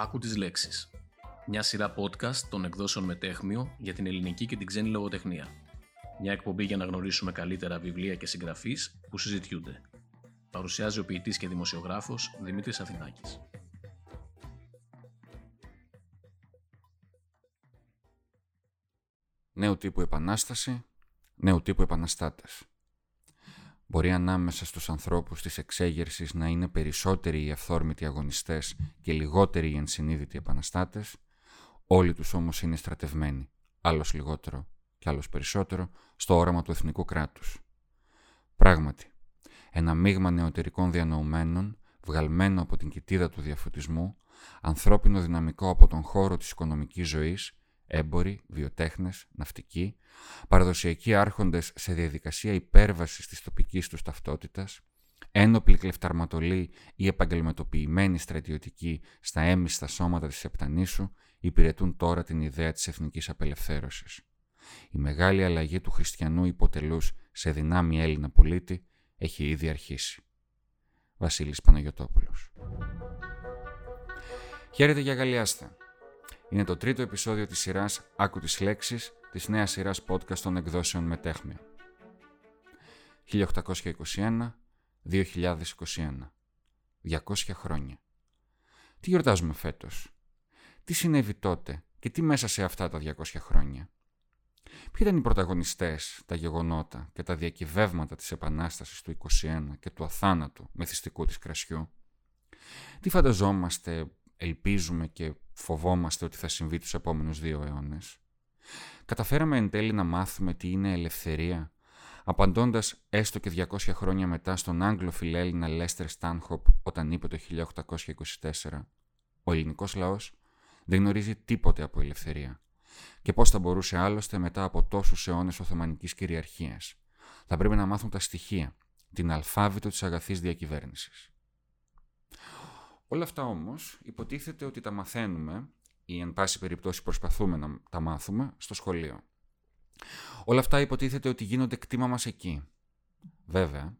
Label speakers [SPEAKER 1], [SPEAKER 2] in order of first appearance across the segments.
[SPEAKER 1] Άκου τις λέξεις. Μια σειρά podcast των εκδόσεων Μετέχμιο για την ελληνική και την ξένη λογοτεχνία. Μια εκπομπή για να γνωρίσουμε καλύτερα βιβλία και συγγραφείς που συζητιούνται. Παρουσιάζει ο ποιητής και δημοσιογράφος Δημήτρης Αθηνάκης.
[SPEAKER 2] Νέου τύπου επανάσταση, νέου τύπου επαναστάτες. Μπορεί ανάμεσα στους ανθρώπους της εξέγερσης να είναι περισσότεροι οι αυθόρμητοι αγωνιστές και λιγότεροι οι ενσυνείδητοι επαναστάτες, όλοι τους όμως είναι στρατευμένοι, άλλος λιγότερο και άλλος περισσότερο, στο όραμα του εθνικού κράτους. Πράγματι, ένα μείγμα νεωτερικών διανοουμένων, βγαλμένο από την κοιτίδα του διαφωτισμού, ανθρώπινο δυναμικό από τον χώρο της οικονομικής ζωής, έμποροι, βιοτέχνες, ναυτικοί, παραδοσιακοί άρχοντες σε διαδικασία υπέρβασης της τοπικής τους ταυτότητας, ένοπλοι κλεφταρματολοί ή επαγγελματοποιημένοι στρατιωτικοί στα έμιστα σώματα της Επτανήσου υπηρετούν τώρα την ιδέα της εθνικής απελευθέρωσης. Η μεγάλη αλλαγή του χριστιανού υποτελούς σε δυνάμει Έλληνα πολίτη έχει ήδη αρχίσει. Βασίλης Παναγιωτόπουλος Χαίρετε για γαλλιάστε. Είναι το τρίτο επεισόδιο της σειράς «Άκου τις λέξεις» της νέας σειράς podcast των εκδόσεων Μετέχμιο. 1821-2021. 200 χρόνια. Τι γιορτάζουμε φέτος; Τι συνέβη τότε και τι μέσα σε αυτά τα 200 χρόνια; Ποιοι ήταν οι πρωταγωνιστές, τα γεγονότα και τα διακυβεύματα της Επανάστασης του 21 και του αθάνατου μεθυστικού της κρασιού; Τι φανταζόμαστε, ελπίζουμε και φοβόμαστε ότι θα συμβεί τους επόμενους δύο αιώνες. Καταφέραμε εν τέλει να μάθουμε τι είναι ελευθερία, απαντώντας έστω και 200 χρόνια μετά στον Άγγλο φιλέλληνα Λέστερ Στάνχοπ όταν είπε το 1824 «Ο ελληνικός λαός δεν γνωρίζει τίποτε από ελευθερία» και πώς θα μπορούσε άλλωστε μετά από τόσους αιώνες Οθωμανικής κυριαρχίας; Θα πρέπει να μάθουν τα στοιχεία, την αλφάβητο της αγαθής διακυβέρνησης. Όλα αυτά όμως υποτίθεται ότι τα μαθαίνουμε ή εν πάση περιπτώσει προσπαθούμε να τα μάθουμε στο σχολείο. Όλα αυτά υποτίθεται ότι γίνονται κτήμα μας εκεί. Βέβαια,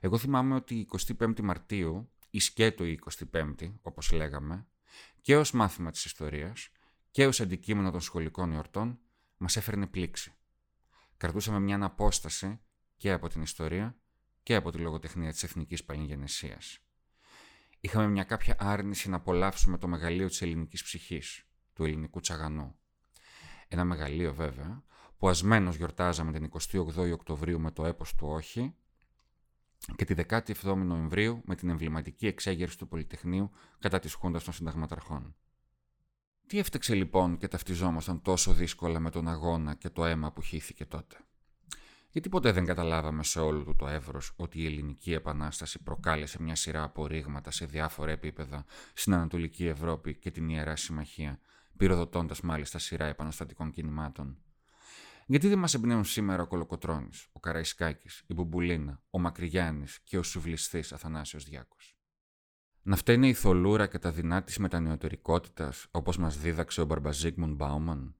[SPEAKER 2] εγώ θυμάμαι ότι η 25η Μαρτίου ή σκέτο η 25η, όπως λέγαμε, και ως μάθημα της ιστορίας και ως αντικείμενο των σχολικών εορτών μας έφερνε πλήξη. Κρατούσαμε μια αναπόσταση και από την ιστορία και από τη λογοτεχνία της εθνικής παλιγενεσίας είχαμε μια κάποια άρνηση να απολαύσουμε το μεγαλείο της ελληνικής ψυχής, του ελληνικού τσαγανού. Ένα μεγαλείο βέβαια, που ασμένως γιορτάζαμε την 28η Οκτωβρίου με το έπος του Όχι και τη 17η Νοεμβρίου με την εμβληματική εξέγερση του Πολυτεχνείου κατά της Χούντας των Συνταγματαρχών. Τι έφταξε λοιπόν και ταυτιζόμασταν τόσο δύσκολα με τον αγώνα και το αίμα που χύθηκε τότε; Γιατί ποτέ δεν καταλάβαμε σε όλο του το εύρος ότι η ελληνική επανάσταση προκάλεσε μια σειρά απορρίγματα σε διάφορα επίπεδα στην Ανατολική Ευρώπη και την Ιερά Συμμαχία, πυροδοτώντας μάλιστα σειρά επαναστατικών κινημάτων. Γιατί δεν μας εμπνέουν σήμερα ο Κολοκοτρόνη, ο Καραϊσκάκης, η Μπουμπουλίνα, ο Μακρυγιάννης και ο Σουβλιστής Αθανάσιος Διάκος; Να φταίνει η θολούρα και τα δεινά της μετανεωτερικότητα, όπως μας δίδαξε ο Μπαρμπαζίκμουν Μπάουμαν,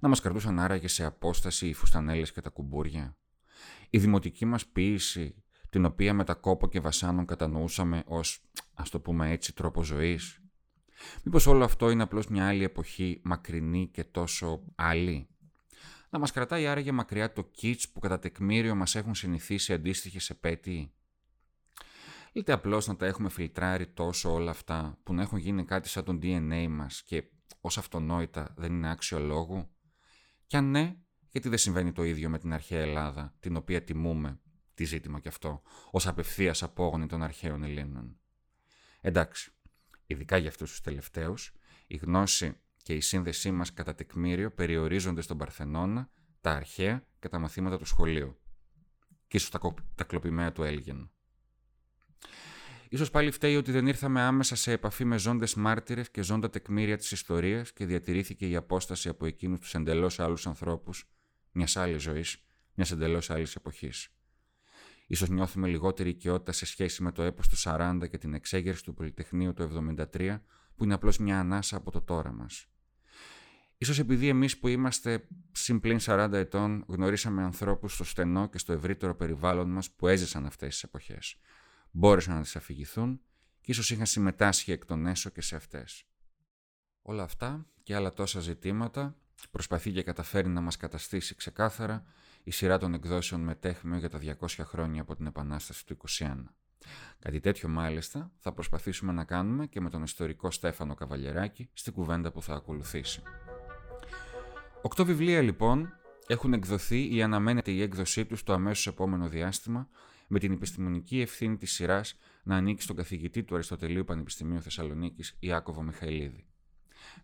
[SPEAKER 2] να μας κρατούσαν άραγε σε απόσταση οι φουστανέλες και τα κουμπούρια. Η δημοτική μας ποίηση, την οποία με τα κόπο και βασάνων κατανοούσαμε ως, ας το πούμε έτσι, τρόπο ζωής. Μήπως όλο αυτό είναι απλώς μια άλλη εποχή, μακρινή και τόσο άλλη; Να μας κρατάει άραγε μακριά το κίτς που κατά τεκμήριο μας έχουν συνηθίσει αντίστοιχε επέτειοι. Είτε απλώς να τα έχουμε φιλτράρει τόσο όλα αυτά που να έχουν γίνει κάτι σαν τον DNA μας και ως αυτονόητα δεν είναι άξιο λόγου. Κι αν ναι, γιατί δεν συμβαίνει το ίδιο με την αρχαία Ελλάδα, την οποία τιμούμε, τι ζήτημα κι αυτό, ως απευθείας απόγονη των αρχαίων Ελλήνων. Εντάξει, ειδικά για αυτούς τους τελευταίους, η γνώση και η σύνδεσή μας κατά τεκμήριο περιορίζονται στον Παρθενώνα, τα αρχαία και τα μαθήματα του σχολείου. Και ίσως τα, τα κλοπημαία του Έλγεν. Ίσως πάλι φταίει ότι δεν ήρθαμε άμεσα σε επαφή με ζώντες μάρτυρες και ζώντα τεκμήρια της ιστορίας και διατηρήθηκε η απόσταση από εκείνους τους εντελώς άλλους ανθρώπους μιας άλλης ζωής, μιας εντελώς άλλης εποχής. Ίσως νιώθουμε λιγότερη οικειότητα σε σχέση με το έπος του 40 και την εξέγερση του Πολυτεχνείου του 73, που είναι απλώς μια ανάσα από το τώρα μας. Ίσως επειδή εμείς που είμαστε συμπλήν 40 ετών γνωρίσαμε ανθρώπους στο στενό και στο ευρύτερο περιβάλλον μας που έζησαν αυτές τις εποχές μπόρεσαν να τις αφηγηθούν και ίσως είχαν συμμετάσχει εκ των έσω και σε αυτές. Όλα αυτά και άλλα τόσα ζητήματα προσπαθεί και καταφέρει να μας καταστήσει ξεκάθαρα η σειρά των εκδόσεων μετέχμιο για τα 200 χρόνια από την Επανάσταση του 21. Κάτι τέτοιο μάλιστα θα προσπαθήσουμε να κάνουμε και με τον ιστορικό Στέφανο Καβαλιεράκη στην κουβέντα που θα ακολουθήσει. Οκτώ βιβλία λοιπόν έχουν εκδοθεί ή αναμένεται η έκδοσή τους το αμέσως επόμενο διάστημα με την επιστημονική ευθύνη της σειράς να ανήκει στον καθηγητή του Αριστοτελείου Πανεπιστημίου Θεσσαλονίκης Ιάκωβο Μιχαηλίδη.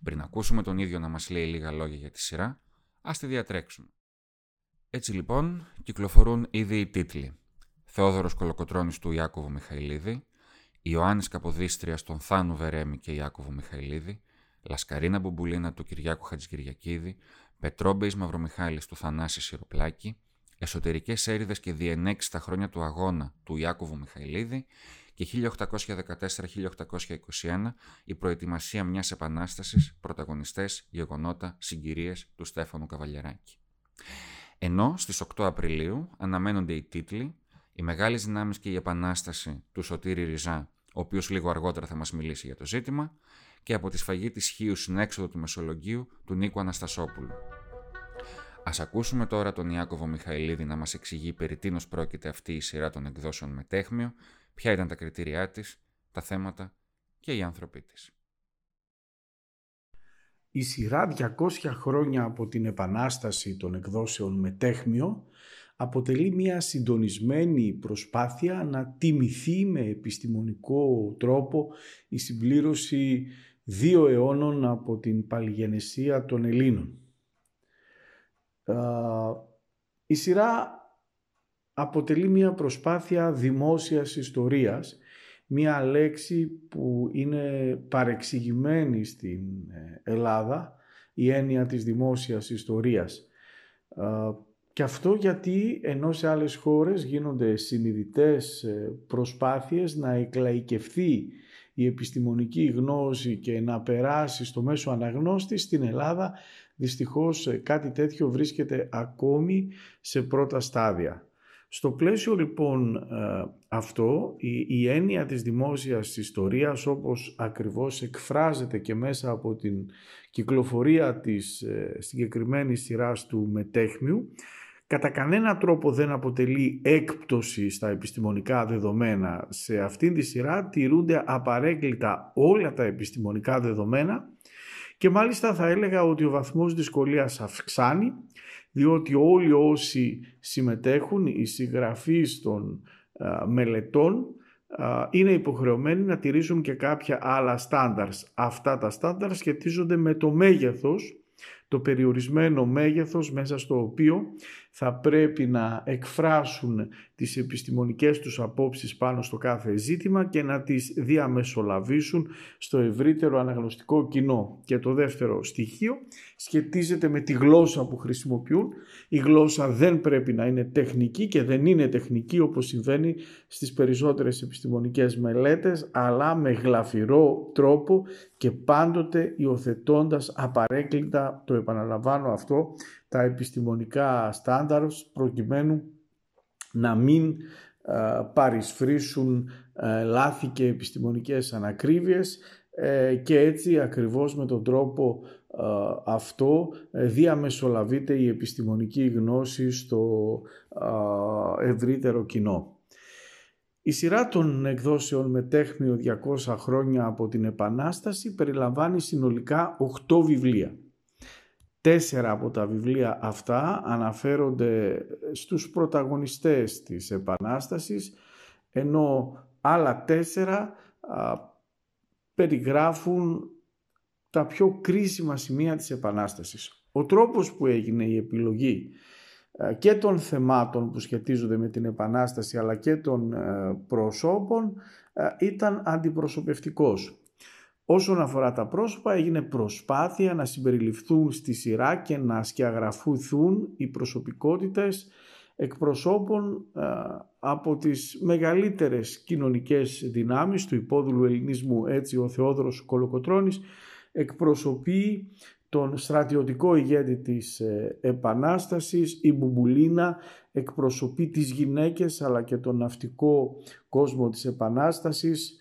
[SPEAKER 2] Πριν ακούσουμε τον ίδιο να μας λέει λίγα λόγια για τη σειρά, ας τη διατρέξουμε. Έτσι λοιπόν κυκλοφορούν ήδη οι τίτλοι Θεόδωρος Κολοκοτρώνης του Ιάκωβου Μιχαηλίδη, Ιωάννης Καποδίστριας των Θάνου Βερέμι και Ιάκωβου Μιχαηλίδη, Λασκαρίνα Μπουμπουλίνα του Κυριάκου Χατζικυριακίδη, Πετρόμπεϊς Μαυρομιχάλης του Θανάση Σιροπλάκη, Εσωτερικές έρηδες και διενέξεις στα χρόνια του αγώνα του Ιάκωβου Μιχαηλίδη και 1814-1821 η προετοιμασία μιας επανάστασης, πρωταγωνιστές, γεγονότα, συγκυρίες του Στέφανου Καβαλιεράκη. Ενώ στις 8 Απριλίου αναμένονται οι τίτλοι «Οι μεγάλες δυνάμεις και η επανάσταση» του Σωτήρη Ριζά, ο οποίος λίγο αργότερα θα μας μιλήσει για το ζήτημα, και από τη σφαγή της Χίου στην έξοδο του Μεσολογγίου του Νίκου Αναστασόπουλου. Ας ακούσουμε τώρα τον Ιάκωβο Μιχαηλίδη να μας εξηγεί περί τίνος πρόκειται αυτή η σειρά των εκδόσεων με τέχμιο, ποια ήταν τα κριτήριά της, τα θέματα και οι άνθρωποι της.
[SPEAKER 3] Η σειρά 200 χρόνια από την Επανάσταση των εκδόσεων με τέχμιο αποτελεί μια συντονισμένη προσπάθεια να τιμηθεί με επιστημονικό τρόπο η συμπλήρωση δύο αιώνων από την παλιγενεσία των Ελλήνων. Η σειρά αποτελεί μια προσπάθεια δημόσιας ιστορίας, μια λέξη που είναι παρεξηγημένη στην ε, Ελλάδα, η έννοια της δημόσιας ιστορίας. Και αυτό γιατί ενώ σε άλλες χώρες γίνονται συνειδητές ε, προσπάθειες να εκλαϊκευθεί η επιστημονική γνώση και να περάσει στο μέσο αναγνώστη, στην Ελλάδα δυστυχώς ε, κάτι τέτοιο βρίσκεται ακόμη σε πρώτα στάδια. Στο πλαίσιο λοιπόν ε, αυτό, η, η έννοια της δημόσιας ιστορίας όπως ακριβώς εκφράζεται και μέσα από την κυκλοφορία της ε, συγκεκριμένης σειράς του μετέχμιου, κατά κανένα τρόπο δεν αποτελεί έκπτωση στα επιστημονικά δεδομένα. Σε αυτήν τη σειρά τηρούνται απαρέγκλητα όλα τα επιστημονικά δεδομένα και μάλιστα θα έλεγα ότι ο βαθμός δυσκολίας αυξάνει διότι όλοι όσοι συμμετέχουν, οι συγγραφείς των μελετών, είναι υποχρεωμένοι να τηρήσουν και κάποια άλλα στάνταρς. Αυτά τα στάνταρ σχετίζονται με το μέγεθος, το περιορισμένο μέγεθος μέσα στο οποίο θα πρέπει να εκφράσουν τις επιστημονικές τους απόψεις πάνω στο κάθε ζήτημα και να τις διαμεσολαβήσουν στο ευρύτερο αναγνωστικό κοινό. Και το δεύτερο στοιχείο σχετίζεται με τη γλώσσα που χρησιμοποιούν. Η γλώσσα δεν πρέπει να είναι τεχνική και δεν είναι τεχνική όπως συμβαίνει στις περισσότερες επιστημονικές μελέτες, αλλά με γλαφυρό τρόπο και πάντοτε υιοθετώντας απαρέκλητα, το επαναλαμβάνω αυτό, τα επιστημονικά στάνταρς προκειμένου να μην ε, παρισφρήσουν ε, λάθη και επιστημονικές ανακρίβειες ε, και έτσι ακριβώς με τον τρόπο αυτό διαμεσολαβείται η επιστημονική γνώση στο ευρύτερο κοινό. Η σειρά των εκδόσεων με τέχνιο 200 χρόνια από την Επανάσταση περιλαμβάνει συνολικά 8 βιβλία. Τέσσερα από τα βιβλία αυτά αναφέρονται στους πρωταγωνιστές της Επανάστασης, ενώ άλλα τέσσερα περιγράφουν τα πιο κρίσιμα σημεία της Επανάστασης. Ο τρόπος που έγινε η επιλογή και των θεμάτων που σχετίζονται με την Επανάσταση αλλά και των ε, προσώπων ήταν αντιπροσωπευτικός. Όσον αφορά τα πρόσωπα έγινε προσπάθεια να συμπεριληφθούν στη σειρά και να σκιαγραφούθουν οι προσωπικότητες εκπροσώπων από τις μεγαλύτερες κοινωνικές δυνάμεις του υπόδουλου ελληνισμού. Έτσι ο Θεόδωρος Κολοκοτρώνης εκπροσωπεί τον στρατιωτικό ηγέτη της ε, Επανάστασης, η Μπουμπουλίνα εκπροσωπεί τις γυναίκες αλλά και τον ναυτικό κόσμο της Επανάστασης,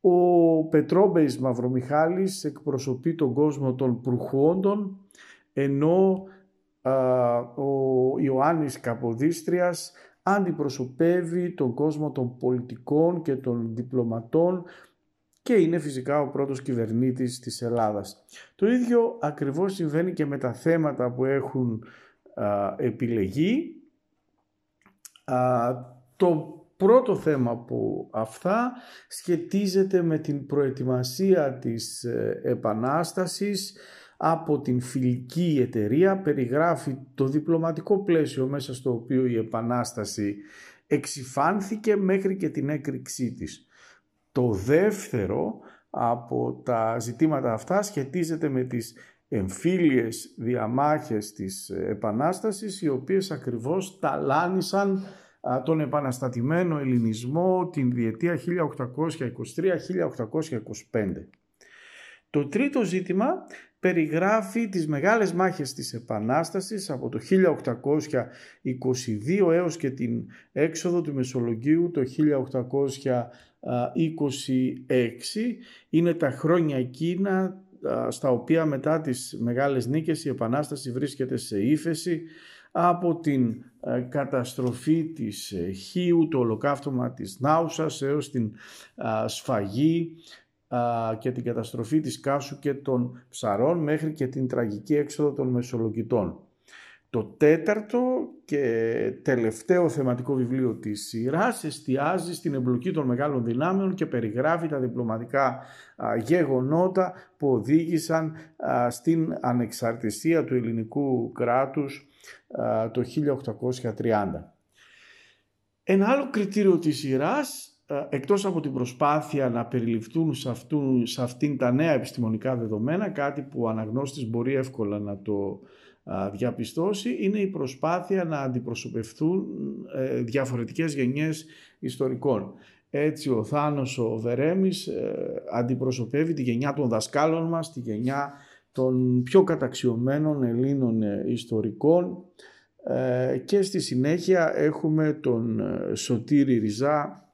[SPEAKER 3] Ο Πετρόμπεϊς Μαυρομιχάλης εκπροσωπεί τον κόσμο των προχόντων, ενώ ο Ιωάννης Καποδίστριας αντιπροσωπεύει τον κόσμο των πολιτικών και των διπλωματών και είναι φυσικά ο πρώτος κυβερνήτης της Ελλάδας. Το ίδιο ακριβώς συμβαίνει και με τα θέματα που έχουν επιλεγεί. το πρώτο θέμα που αυτά σχετίζεται με την προετοιμασία της ε, Επανάστασης από την φιλική εταιρεία, περιγράφει το διπλωματικό πλαίσιο μέσα στο οποίο η Επανάσταση εξυφάνθηκε μέχρι και την έκρηξή της. Το δεύτερο από τα ζητήματα αυτά σχετίζεται με τις εμφύλιες διαμάχες της Επανάστασης οι οποίες ακριβώς ταλάνισαν τον επαναστατημένο ελληνισμό την διετία 1823-1825. Το τρίτο ζήτημα περιγράφει τις μεγάλες μάχες της Επανάστασης από το 1822 έως και την έξοδο του Μεσολογγίου το 1826. Είναι τα χρόνια εκείνα στα οποία μετά τις μεγάλες νίκες η Επανάσταση βρίσκεται σε ύφεση από την καταστροφή της ε, Χίου, το ολοκαύτωμα της Νάουσας έως την σφαγή και την καταστροφή της Κάσου και των Ψαρών μέχρι και την τραγική έξοδο των Μεσολογγιτών. Το τέταρτο και τελευταίο θεματικό βιβλίο της σειράς εστιάζει στην εμπλοκή των μεγάλων δυνάμεων και περιγράφει τα διπλωματικά γεγονότα που οδήγησαν στην ανεξαρτησία του ελληνικού κράτους το 1830. Ένα άλλο κριτήριο της σειράς ε, εκτός από την προσπάθεια να περιληφθούν σε, αυτού, σε αυτήν τα νέα επιστημονικά δεδομένα, κάτι που ο αναγνώστης μπορεί εύκολα να το διαπιστώσει, είναι η προσπάθεια να αντιπροσωπευθούν ε, διαφορετικές γενιές ιστορικών. Έτσι ο Θάνος ο Βερέμης ε, αντιπροσωπεύει τη γενιά των δασκάλων μας, τη γενιά των πιο καταξιωμένων Ελλήνων ιστορικών και στη συνέχεια έχουμε τον Σωτήρη Ριζά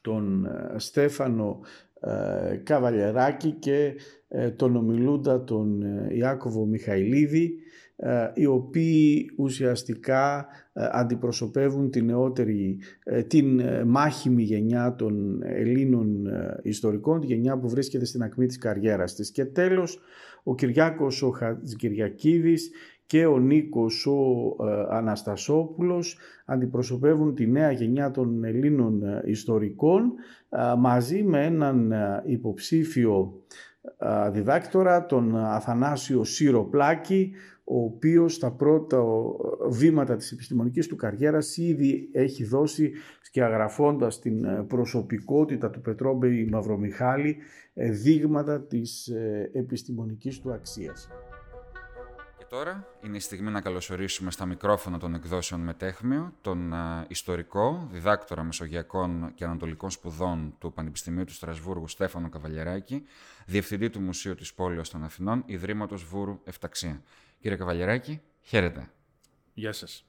[SPEAKER 3] τον ε, Στέφανο ε, Καβαλιαράκη και ε, τον ομιλούντα τον Ιάκωβο Μιχαηλίδη οι οποίοι ουσιαστικά αντιπροσωπεύουν την νεότερη, την μάχημη γενιά των Ελλήνων ιστορικών, τη γενιά που βρίσκεται στην ακμή της καριέρας της. Και τέλος, ο Κυριάκος ο Χατζικυριακίδης και ο Νίκος ο ε, Αναστασόπουλος αντιπροσωπεύουν τη νέα γενιά των Ελλήνων ε, ιστορικών ε, μαζί με έναν υποψήφιο διδάκτορα, τον Αθανάσιο Σύροπλάκη, ο οποίος στα πρώτα βήματα της επιστημονικής του καριέρας ήδη έχει δώσει σκιαγραφώντας την προσωπικότητα του Πετρόμπεϊ Μαυρομιχάλη δείγματα της επιστημονικής του αξίας
[SPEAKER 2] τώρα είναι η στιγμή να καλωσορίσουμε στα μικρόφωνα των εκδόσεων Μετέχμιο τον ιστορικό, διδάκτορα Μεσογειακών και Ανατολικών Σπουδών του Πανεπιστημίου του Στρασβούργου Στέφανο Καβαλιεράκη, διευθυντή του Μουσείου της Πόλεως των Αθηνών, Ιδρύματος Βούρου Εφταξία. Κύριε Καβαλιεράκη, χαίρετε.
[SPEAKER 4] Γεια σας.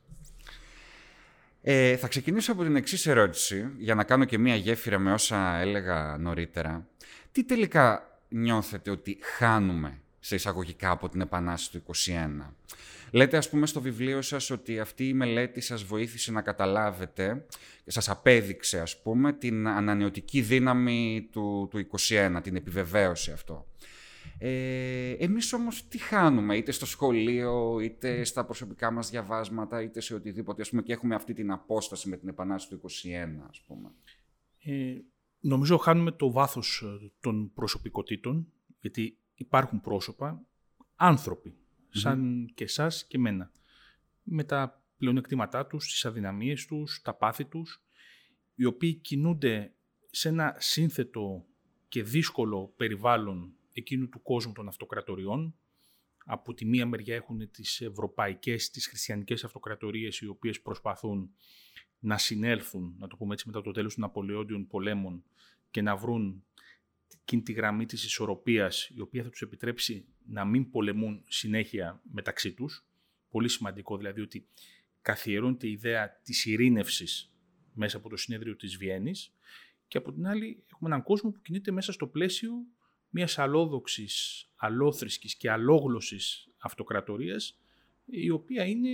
[SPEAKER 2] Ε, θα ξεκινήσω από την εξής ερώτηση, για να κάνω και μία γέφυρα με όσα έλεγα νωρίτερα. Τι τελικά νιώθετε ότι χάνουμε σε εισαγωγικά από την Επανάσταση του 21. Λέτε, ας πούμε, στο βιβλίο σας ότι αυτή η μελέτη σας βοήθησε να καταλάβετε, σας απέδειξε, ας πούμε, την ανανεωτική δύναμη του, του 21, την επιβεβαίωση αυτό. Ε, εμείς όμως τι χάνουμε, είτε στο σχολείο, είτε στα προσωπικά μας διαβάσματα, είτε σε οτιδήποτε, ας πούμε, και έχουμε αυτή την απόσταση με την Επανάσταση του 21, ας πούμε.
[SPEAKER 4] Ε, νομίζω χάνουμε το βάθος ε, των προσωπικότητων, γιατί υπάρχουν πρόσωπα, σαν και εσάς και μένα, με τα πλεονεκτήματά τους, τις αδυναμίες τους, τα πάθη τους, οι οποίοι κινούνται σε ένα σύνθετο και δύσκολο περιβάλλον εκείνου του κόσμου των αυτοκρατοριών. Από τη μία μεριά έχουν τις ευρωπαϊκές, τις χριστιανικές αυτοκρατορίες οι οποίες προσπαθούν να συνέλθουν, να το πούμε έτσι, μετά το τέλος των Ναπολεόντιων πολέμων και να βρουν εκείνη τη γραμμή της ισορροπίας η οποία θα τους επιτρέψει να μην πολεμούν συνέχεια μεταξύ τους. Πολύ σημαντικό δηλαδή ότι καθιερώνεται η ιδέα της ειρήνευσης μέσα από το συνέδριο της Βιέννης και από την άλλη έχουμε έναν κόσμο που κινείται μέσα στο πλαίσιο μιας αλόδοξης, αλόθρησκης και αλόγλωσης αυτοκρατορίας η οποία είναι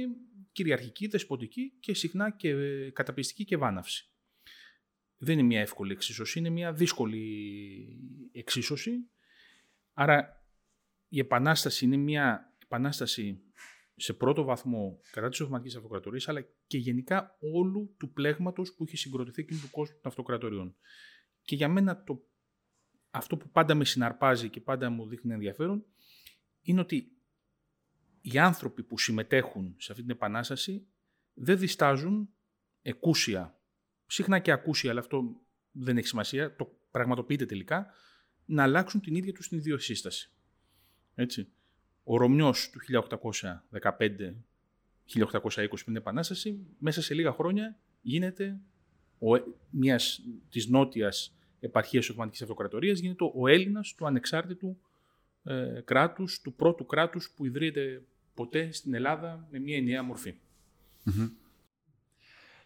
[SPEAKER 4] κυριαρχική, δεσποτική και συχνά και καταπιστική και βάναυση. Δεν είναι μια εύκολη εξίσωση, είναι μια δύσκολη εξίσωση. Άρα η Επανάσταση είναι μια επανάσταση σε πρώτο βαθμό κατά της Οθωμανικής Αυτοκρατορίας, αλλά και γενικά όλου του πλέγματος που έχει συγκροτηθεί εκείνου του κόσμου των αυτοκρατοριών. Και για μένα το, αυτό που πάντα με συναρπάζει και πάντα μου δείχνει ενδιαφέρον είναι ότι οι άνθρωποι που συμμετέχουν σε αυτή την επανάσταση δεν διστάζουν εκούσια, συχνά και ακούσια, αλλά αυτό δεν έχει σημασία, το πραγματοποιείται τελικά, να αλλάξουν την ίδια τους την ιδιοσύσταση. Έτσι. Ο Ρωμιός του 1815 1820 πριν την Επανάσταση, μέσα σε λίγα χρόνια γίνεται ο, μιας της νότιας επαρχίας της Οθωμανικής Αυτοκρατορίας, γίνεται ο Έλληνας του ανεξάρτητου ε, κράτους, του πρώτου κράτους που ιδρύεται ποτέ στην Ελλάδα με μια ενιαία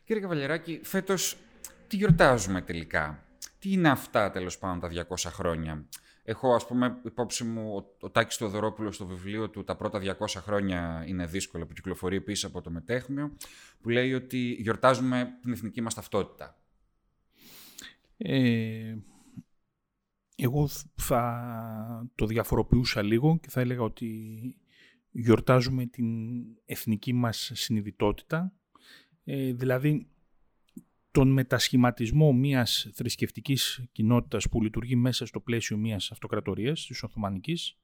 [SPEAKER 2] Κύριε Καβαλιεράκη, φέτος τι γιορτάζουμε τελικά; Τι είναι αυτά τέλος πάντων τα 200 χρόνια; Έχω, ας πούμε, υπόψη μου ο, ο Τάκης Θεοδωρόπουλος στο βιβλίο του «Τα πρώτα 200 χρόνια είναι δύσκολα» που κυκλοφορεί πίσω από το Μετέχμιο, που λέει ότι γιορτάζουμε την εθνική μας ταυτότητα.
[SPEAKER 4] Ε, εγώ θα το διαφοροποιούσα λίγο και θα έλεγα ότι γιορτάζουμε την εθνική μας συνειδητότητα, ε, δηλαδή τον μετασχηματισμό μιας θρησκευτικής κοινότητας που λειτουργεί μέσα στο πλαίσιο μιας αυτοκρατορίας, της Οθωμανικής,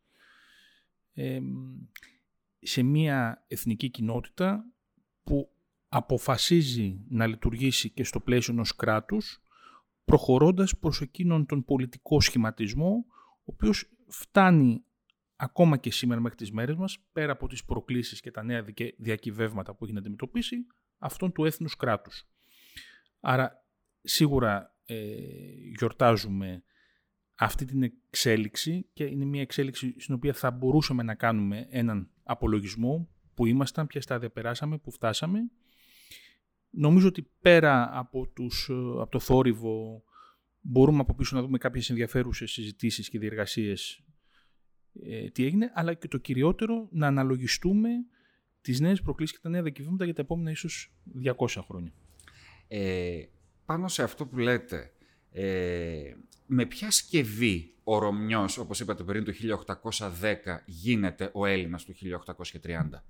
[SPEAKER 4] ε, σε μια εθνική κοινότητα που αποφασίζει να λειτουργήσει και στο πλαίσιο ενός κράτους, προχωρώντας προς εκείνον τον πολιτικό σχηματισμό, ο οποίος φτάνει ακόμα και σήμερα μέχρι τις μέρες μας, πέρα από τις προκλήσεις και τα νέα διακυβεύματα που έχει να αντιμετωπίσει, αυτόν του έθνους κράτους. Άρα σίγουρα ε, γιορτάζουμε αυτή την εξέλιξη και είναι μια εξέλιξη στην οποία θα μπορούσαμε να κάνουμε έναν απολογισμό που ήμασταν, ποια στάδια περάσαμε, που φτάσαμε. Νομίζω ότι πέρα από, τους, από το θόρυβο μπορούμε από πίσω να δούμε κάποιες ενδιαφέρουσες συζητήσεις και διεργασίες ε, τι έγινε, αλλά και το κυριότερο να αναλογιστούμε τις νέες προκλήσεις και τα νέα διακυβήματα για τα επόμενα ίσως 200 χρόνια.
[SPEAKER 2] Ε, πάνω σε αυτό που λέτε, ε, με ποια σκευή ο Ρωμιός, όπως είπατε πριν, το 1810 γίνεται ο Έλληνας του 1830.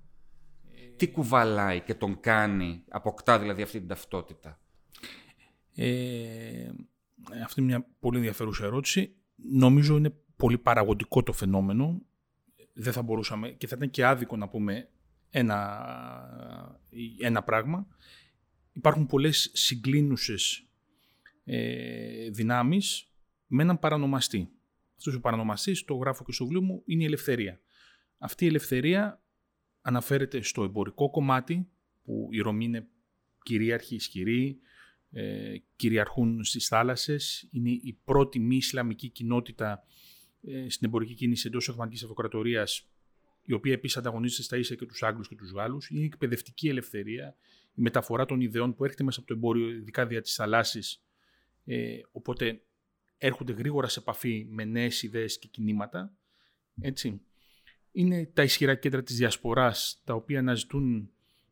[SPEAKER 2] Τι κουβαλάει και τον κάνει, αποκτά δηλαδή αυτή την ταυτότητα;
[SPEAKER 4] Ε, αυτή είναι μια πολύ ενδιαφέρουσα ερώτηση. Νομίζω είναι πολύ παραγωγικό το φαινόμενο. Δεν θα μπορούσαμε και θα ήταν και άδικο να πούμε ένα, ένα πράγμα. Υπάρχουν πολλές συγκλίνουσες ε, δυνάμεις με έναν παρανομαστή. Αυτός ο παρανομαστής, το γράφω και στο βιβλίο μου, είναι η ελευθερία. Αυτή η ελευθερία αναφέρεται στο εμπορικό κομμάτι, που η Ρωμή είναι κυρίαρχη, ισχυρή, ε, κυριαρχούν στις θάλασσες, είναι η πρώτη μη Ισλαμική κοινότητα ε, στην εμπορική κίνηση εντός Οθωμανικής Αυτοκρατορίας, η οποία επίσης ανταγωνίζεται στα ίσα και τους Άγγλους και τους Γάλλους, είναι η εκπαιδευτική ελευθερία, η μεταφορά των ιδεών που έρχεται μέσα από το εμπόριο, ειδικά δια της θαλάσσης. Ε, οπότε έρχονται γρήγορα σε επαφή με νέες ιδέες και κινήματα. Έτσι. Είναι τα ισχυρά κέντρα της διασποράς, τα οποία αναζητούν,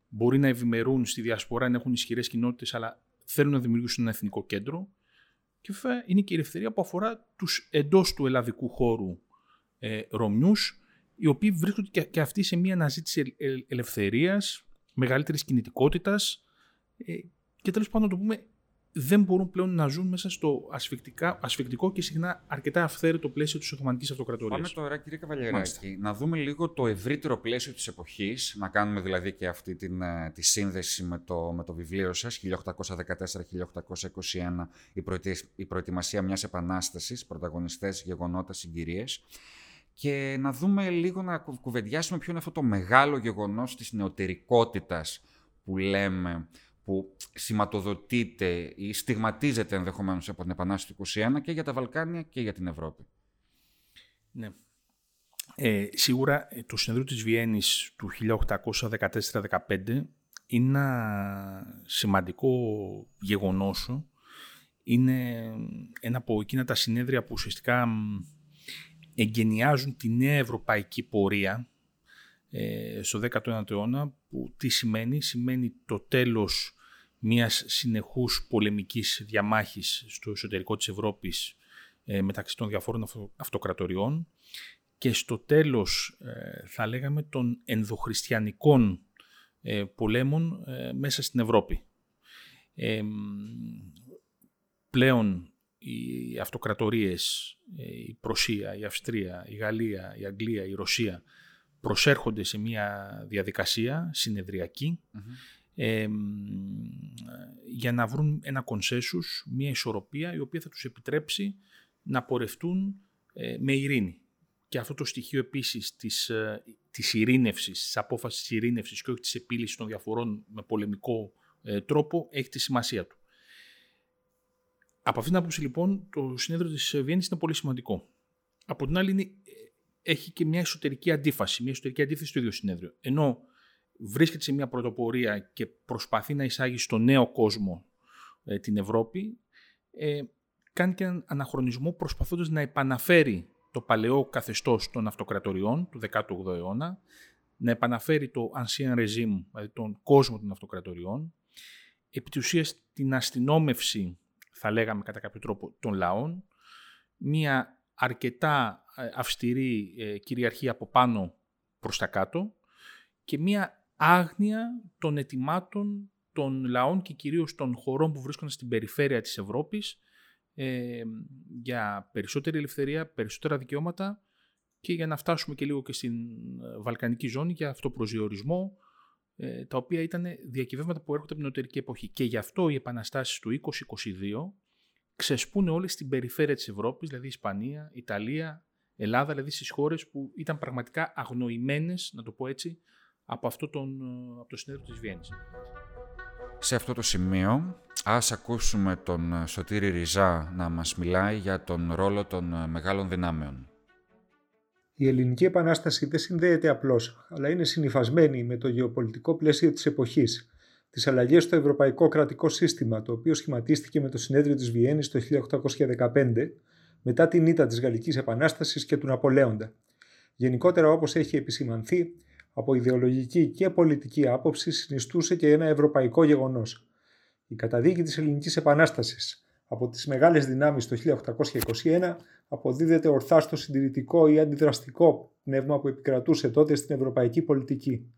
[SPEAKER 4] μπορεί να ευημερούν στη διασπορά, να έχουν ισχυρές κοινότητες, αλλά θέλουν να δημιουργήσουν ένα εθνικό κέντρο. Και βέβαια είναι και η ελευθερία που αφορά τους εντός του ελλαδικού χώρου ε, Ρωμιούς, οι οποίοι βρίσκονται και, και αυτοί σε μια αναζήτηση ελευθερίας, μεγαλύτερης κινητικότητας ε, και τέλος πάντων να το πούμε δεν μπορούν πλέον να ζουν μέσα στο ασφικτικό και συχνά αρκετά αυθαίρετο πλαίσιο της Οθωμανικής Αυτοκρατορίας.
[SPEAKER 2] Πάμε τώρα, κύριε Καβαλιεράκη, να δούμε λίγο το ευρύτερο πλαίσιο της εποχής, να κάνουμε δηλαδή και αυτή την, ε, τη σύνδεση με το, με το βιβλίο σας, 1814-1821, η, η προετοιμασία μιας επανάστασης, πρωταγωνιστές, γεγονότα, συγκυρίες. Και να δούμε λίγο να κουβεντιάσουμε ποιο είναι αυτό το μεγάλο γεγονός της νεωτερικότητας που λέμε που σηματοδοτείται ή στιγματίζεται ενδεχομένως από την Επανάσταση του 1921 και για τα Βαλκάνια και για την Ευρώπη.
[SPEAKER 4] Ναι. Ε, σίγουρα ε, το συνεδρίο της Βιέννης του 1814-15 είναι ένα σημαντικό γεγονός είναι ένα από εκείνα τα συνέδρια που ουσιαστικά εγκαινιάζουν τη νέα ευρωπαϊκή πορεία ε, στο 19ο αιώνα που τι σημαίνει, σημαίνει το τέλος μιας συνεχούς πολεμικής διαμάχης στο εσωτερικό της Ευρώπης ε, μεταξύ των διαφόρων αυτοκρατοριών και στο τέλος ε, θα λέγαμε των ενδοχριστιανικών ε, πολέμων μέσα στην Ευρώπη. πλέον οι αυτοκρατορίες, η Προσία, η Αυστρία, η Γαλλία, η Αγγλία, η Ρωσία προσέρχονται σε μια διαδικασία για να βρουν ένα κονσέσους, μια ισορροπία η οποία θα τους επιτρέψει να πορευτούν ε, με ειρήνη. Και αυτό το στοιχείο επίσης της, ε, της ειρήνευσης, της απόφασης της ειρήνευσης και όχι της επίλυσης των διαφορών με πολεμικό ε, τρόπο έχει τη σημασία του. Από αυτήν την άποψη λοιπόν το συνέδριο της Βιέννης είναι πολύ σημαντικό. Από την άλλη είναι, έχει και μια εσωτερική αντίφαση, μια εσωτερική αντίθεση στο ίδιο συνέδριο. Ενώ βρίσκεται σε μια πρωτοπορία και προσπαθεί να εισάγει στο νέο κόσμο την Ευρώπη, κάνει και έναν αναχρονισμό προσπαθώντας να επαναφέρει το παλαιό καθεστώς των αυτοκρατοριών του 18ου αιώνα, να επαναφέρει το ancien regime, δηλαδή τον κόσμο των αυτοκρατοριών, επί της ουσίας την αστυνόμευση, θα λέγαμε κατά κάποιο τρόπο, των λαών, μια αρκετά ε, αυστηρή ε, κυριαρχία από πάνω προς τα κάτω και μια άγνοια των ετοιμάτων των λαών και κυρίως των χωρών που βρίσκονται στην περιφέρεια της Ευρώπης ε, για περισσότερη ελευθερία, περισσότερα δικαιώματα και για να φτάσουμε και λίγο και στην ε, Βαλκανική ζώνη για αυτοπροσδιορισμό, ε, τα οποία ήταν διακυβεύματα που έρχονται από την εσωτερική εποχή. Και γι' αυτό οι επαναστάσεις του 2022 ξεσπούν όλες στην περιφέρεια της Ευρώπης, δηλαδή Ισπανία, Ιταλία, Ελλάδα, δηλαδή στις χώρες που ήταν πραγματικά αγνοημένες, να το πω έτσι, από, αυτό τον, ε, από το συνέδριο της Βιέννης.
[SPEAKER 2] Σε αυτό το σημείο ας ακούσουμε τον ε, Σωτήρη Ριζά να μας μιλάει για τον ρόλο των ε, μεγάλων δυνάμεων.
[SPEAKER 5] Η Ελληνική Επανάσταση δεν συνδέεται απλώς, αλλά είναι συνειφασμένη με το γεωπολιτικό πλαίσιο της εποχής, τις αλλαγές στο ευρωπαϊκό κρατικό σύστημα, το οποίο σχηματίστηκε με το συνέδριο της Βιέννης το 1815, μετά την ήττα της Γαλλικής Επανάστασης και του Ναπολέοντα. Γενικότερα όπως έχει επισημανθεί, από ιδεολογική και πολιτική άποψη συνιστούσε και ένα ευρωπαϊκό γεγονός. Η καταδίκη της Ελληνικής Επανάστασης από τις μεγάλες δυνάμεις το 1821 αποδίδεται ορθά στο συντηρητικό ή αντιδραστικό πνεύμα που επικρατούσε τότε στην ευρωπαϊκή πολιτική.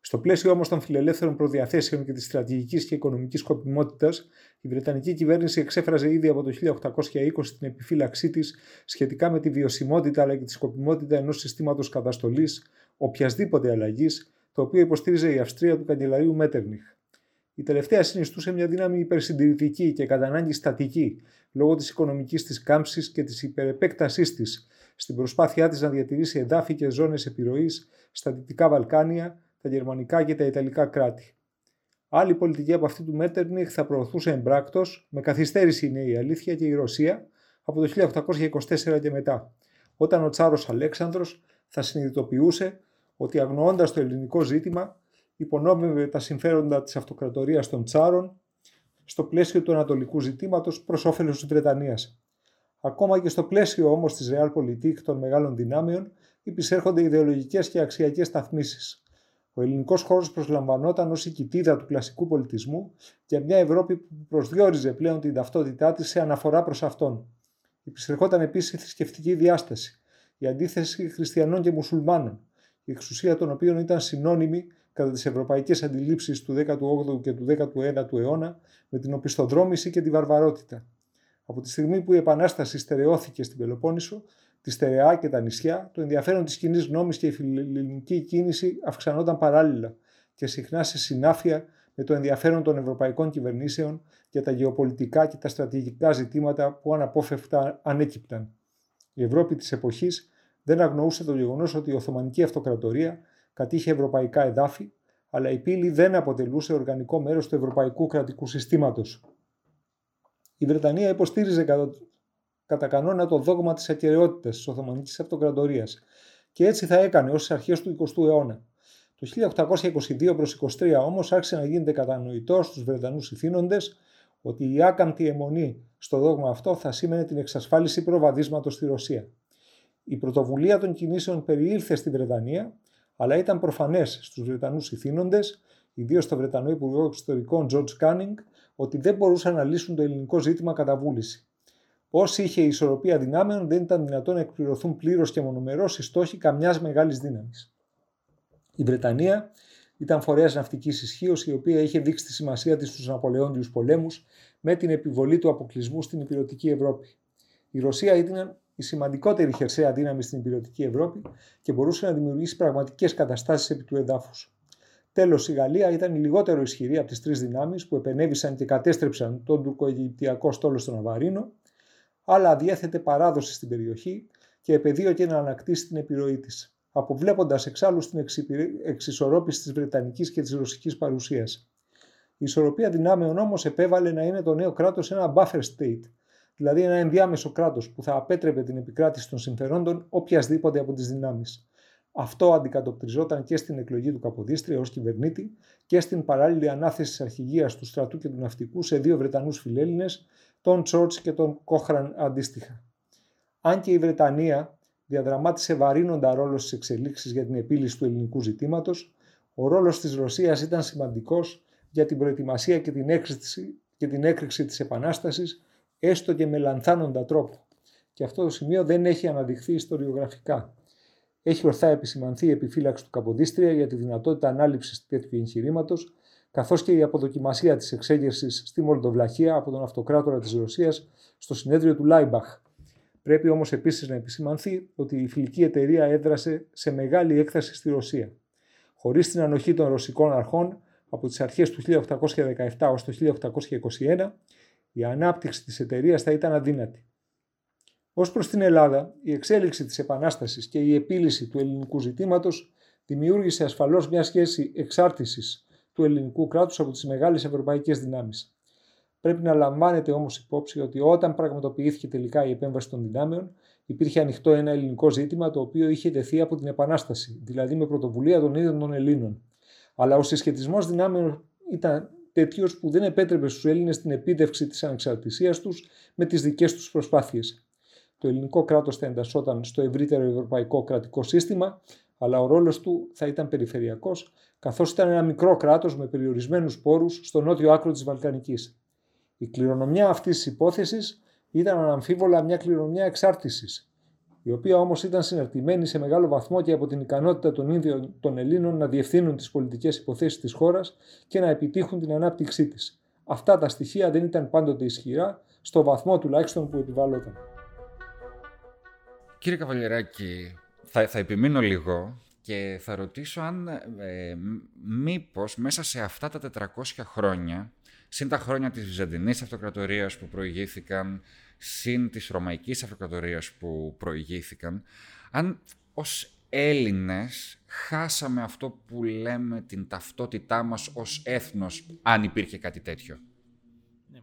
[SPEAKER 5] Στο πλαίσιο όμως των φιλελεύθερων προδιαθέσεων και της στρατηγικής και οικονομικής σκοπιμότητας, η Βρετανική κυβέρνηση εξέφραζε ήδη από το 1820 την επιφύλαξή της σχετικά με τη βιωσιμότητα αλλά και τη σκοπιμότητα ενός συστήματος καταστολής οποιασδήποτε αλλαγής, το οποίο υποστήριζε η Αυστρία του καγκελαρίου Μέτερνιχ. Η τελευταία συνιστούσε μια δύναμη υπερσυντηρητική και κατά ανάγκη στατική, λόγω της οικονομικής της κάμψης και της υπερεπέκτασής της, στην προσπάθειά της να διατηρήσει εδάφη και ζώνες επιρροής στα Δυτικά Βαλκάνια, τα γερμανικά και τα ιταλικά κράτη. Άλλη πολιτική από αυτή του Μέτερνιχ θα προωθούσε εμπράκτος, με καθυστέρηση είναι η αλήθεια και η Ρωσία, από το 1824 και μετά, όταν ο Τσάρος Αλέξανδρος θα συνειδητοποιούσε ότι αγνοώντας το ελληνικό ζήτημα υπονόμευε τα συμφέροντα της αυτοκρατορίας των Τσάρων στο πλαίσιο του ανατολικού ζητήματος προς όφελος της Βρετανίας. Ακόμα και στο πλαίσιο όμως της Realpolitik των μεγάλων δυνάμεων υπησέρχονται ιδεολογικές και αξιακές σταθμίσεις. Ο ελληνικός χώρος προσλαμβανόταν ως η κοιτίδα του κλασικού πολιτισμού για μια Ευρώπη που προσδιορίζε πλέον την ταυτότητά της σε αναφορά προς αυτόν. Υπησερχόταν επίσης η θρησκευτική διάσταση, η αντίθεση χριστιανών και μουσουλμάνων, η εξουσία των οποίων ήταν συνώνυμη κατά τις ευρωπαϊκές αντιλήψεις του 18ου και του 19ου αιώνα με την οπισθοδρόμηση και τη βαρβαρότητα. Από τη στιγμή που η Επανάσταση στερεώθηκε στην Πελοπόννησο, τη στερεά και τα νησιά, το ενδιαφέρον της κοινής γνώμης και η φιλελληνική κίνηση αυξανόταν παράλληλα και συχνά σε συνάφεια με το ενδιαφέρον των ευρωπαϊκών κυβερνήσεων για τα γεωπολιτικά και τα στρατηγικά ζητήματα που αναπόφευκτα ανέκυπταν. Η Ευρώπη της εποχής δεν αγνοούσε το γεγονός ότι η Οθωμανική Αυτοκρατορία κατήχε ευρωπαϊκά εδάφη, αλλά η πύλη δεν αποτελούσε οργανικό μέρος του ευρωπαϊκού κρατικού συστήματος. Η Βρετανία υποστήριζε κατά, κατά κανόνα το δόγμα της ακαιρεότητας της Οθωμανικής Αυτοκρατορίας και έτσι θα έκανε ως αρχές του 20ου αιώνα. Το 1822 προς 23 όμως άρχισε να γίνεται κατανοητό στους Βρετανούς ηθήνοντες ότι η άκαμπτη αιμονή στο δόγμα αυτό θα σήμαινε την εξασφάλιση προβαδίσματος στη Ρωσία. Η πρωτοβουλία των κινήσεων περιήλθε στη Βρετανία, αλλά ήταν προφανές στους Βρετανούς ηθήνοντες, ιδίως στο Βρετανό Υπουργό Εξωτερικών George Canning, ότι δεν μπορούσαν να λύσουν το ελληνικό ζήτημα κατά βούληση. Όσοι είχε η ισορροπία δυνάμεων, δεν ήταν δυνατόν να εκπληρωθούν πλήρως και μονομερός οι στόχοι καμιάς μεγάλης δύναμης. Η Βρετανία ήταν φορέας ναυτικής ισχύως, η οποία είχε δείξει τη σημασία της στους Ναπολεόντιους πολέμους με την επιβολή του αποκλεισμού στην υπηρετική Ευρώπη. Η Ρωσία ήταν η σημαντικότερη χερσαία δύναμη στην υπηρετική Ευρώπη και μπορούσε να δημιουργήσει πραγματικές καταστάσεις επί του εδάφους. Τέλος, η Γαλλία ήταν η λιγότερο ισχυρή από τις τρεις δυνάμεις που επενέβησαν και κατέστρεψαν τον τουρκοαιγυπτιακό στόλο στον Αβαρίνο, αλλά διέθετε παράδοση στην περιοχή και επεδίωκε να ανακτήσει την επιρροή της, αποβλέποντας εξάλλου την εξισορρόπηση της Βρετανικής και της Ρωσικής παρουσίας. Η ισορροπία δυνάμεων όμως επέβαλε να είναι το νέο κράτος ένα buffer state, δηλαδή ένα ενδιάμεσο κράτος που θα απέτρεπε την επικράτηση των συμφερόντων οποιασδήποτε από τις δυνάμεις. Αυτό αντικατοπτριζόταν και στην εκλογή του Καποδίστρια ως κυβερνήτη και στην παράλληλη ανάθεση της αρχηγίας του στρατού και του ναυτικού σε δύο Βρετανούς φιλέλληνες, τον Τσόρτς και τον Κόχραν αντίστοιχα. Αν και η Βρετανία διαδραμάτισε βαρύνοντα ρόλο στις εξελίξεις για την επίλυση του ελληνικού ζητήματος, ο ρόλος της Ρωσίας ήταν σημαντικός για την προετοιμασία και την έκρηξη, και την έκρηξη της Επανάστασης, έστω και με λανθάνοντα τρόπο. Και αυτό το σημείο δεν έχει αναδειχθεί ιστοριογραφικά. Έχει ορθά επισημανθεί η επιφύλαξη του Καποδίστρια για τη δυνατότητα ανάληψης τέτοιου εγχειρήματος, καθώς και η αποδοκιμασία της εξέγερσης στη Μολδοβλαχία από τον αυτοκράτορα της Ρωσίας στο συνέδριο του Λάιμπαχ. Πρέπει όμως επίσης να επισημανθεί ότι η φιλική εταιρεία έδρασε σε μεγάλη έκταση στη Ρωσία. Χωρίς την ανοχή των ρωσικών αρχών, από τις αρχές του 1817 ως το 1821, η ανάπτυξη της εταιρείας θα ήταν αδύνατη. Ως προς την Ελλάδα, η εξέλιξη της Επανάστασης και η επίλυση του ελληνικού ζητήματος δημιούργησε ασφαλώς μια σχέση εξάρτησης του ελληνικού κράτους από τις μεγάλες ευρωπαϊκές δυνάμεις. Πρέπει να λαμβάνετε όμως υπόψη ότι όταν πραγματοποιήθηκε τελικά η επέμβαση των δυνάμεων, υπήρχε ανοιχτό ένα ελληνικό ζήτημα το οποίο είχε τεθεί από την Επανάσταση, δηλαδή με πρωτοβουλία των ίδιων των Ελλήνων. Αλλά ο συσχετισμός δυνάμεων ήταν τέτοιος που δεν επέτρεπε στους Έλληνες την επίτευξη της ανεξαρτησίας τους με τις δικές τους προσπάθειες. Το ελληνικό κράτος θα εντασσόταν στο ευρύτερο ευρωπαϊκό κρατικό σύστημα, αλλά ο ρόλος του θα ήταν περιφερειακός, καθώς ήταν ένα μικρό κράτος με περιορισμένους πόρους στο νότιο άκρο της Βαλκανικής. Η κληρονομιά αυτής της υπόθεσης ήταν αναμφίβολα μια κληρονομιά εξάρτησης, η οποία όμως ήταν συναρτημένη σε μεγάλο βαθμό και από την ικανότητα των ίδιων των Ελλήνων να διευθύνουν τις πολιτικές υποθέσεις της χώρας και να επιτύχουν την ανάπτυξή της. Αυτά τα στοιχεία δεν ήταν πάντοτε ισχυρά, στο βαθμό τουλάχιστον που επιβάλλονταν.
[SPEAKER 2] Κύριε Καβαλιεράκη, θα, θα επιμείνω λίγο και θα ρωτήσω αν ε, μήπως μέσα σε αυτά τα 400 χρόνια, συν τα χρόνια της Βυζαντινής Αυτοκρατορίας που προηγήθηκαν, συν της Ρωμαϊκής Αυτοκρατορίας που προηγήθηκαν, αν ως Έλληνες χάσαμε αυτό που λέμε την ταυτότητά μας ως έθνος, αν υπήρχε κάτι τέτοιο;
[SPEAKER 4] Ναι.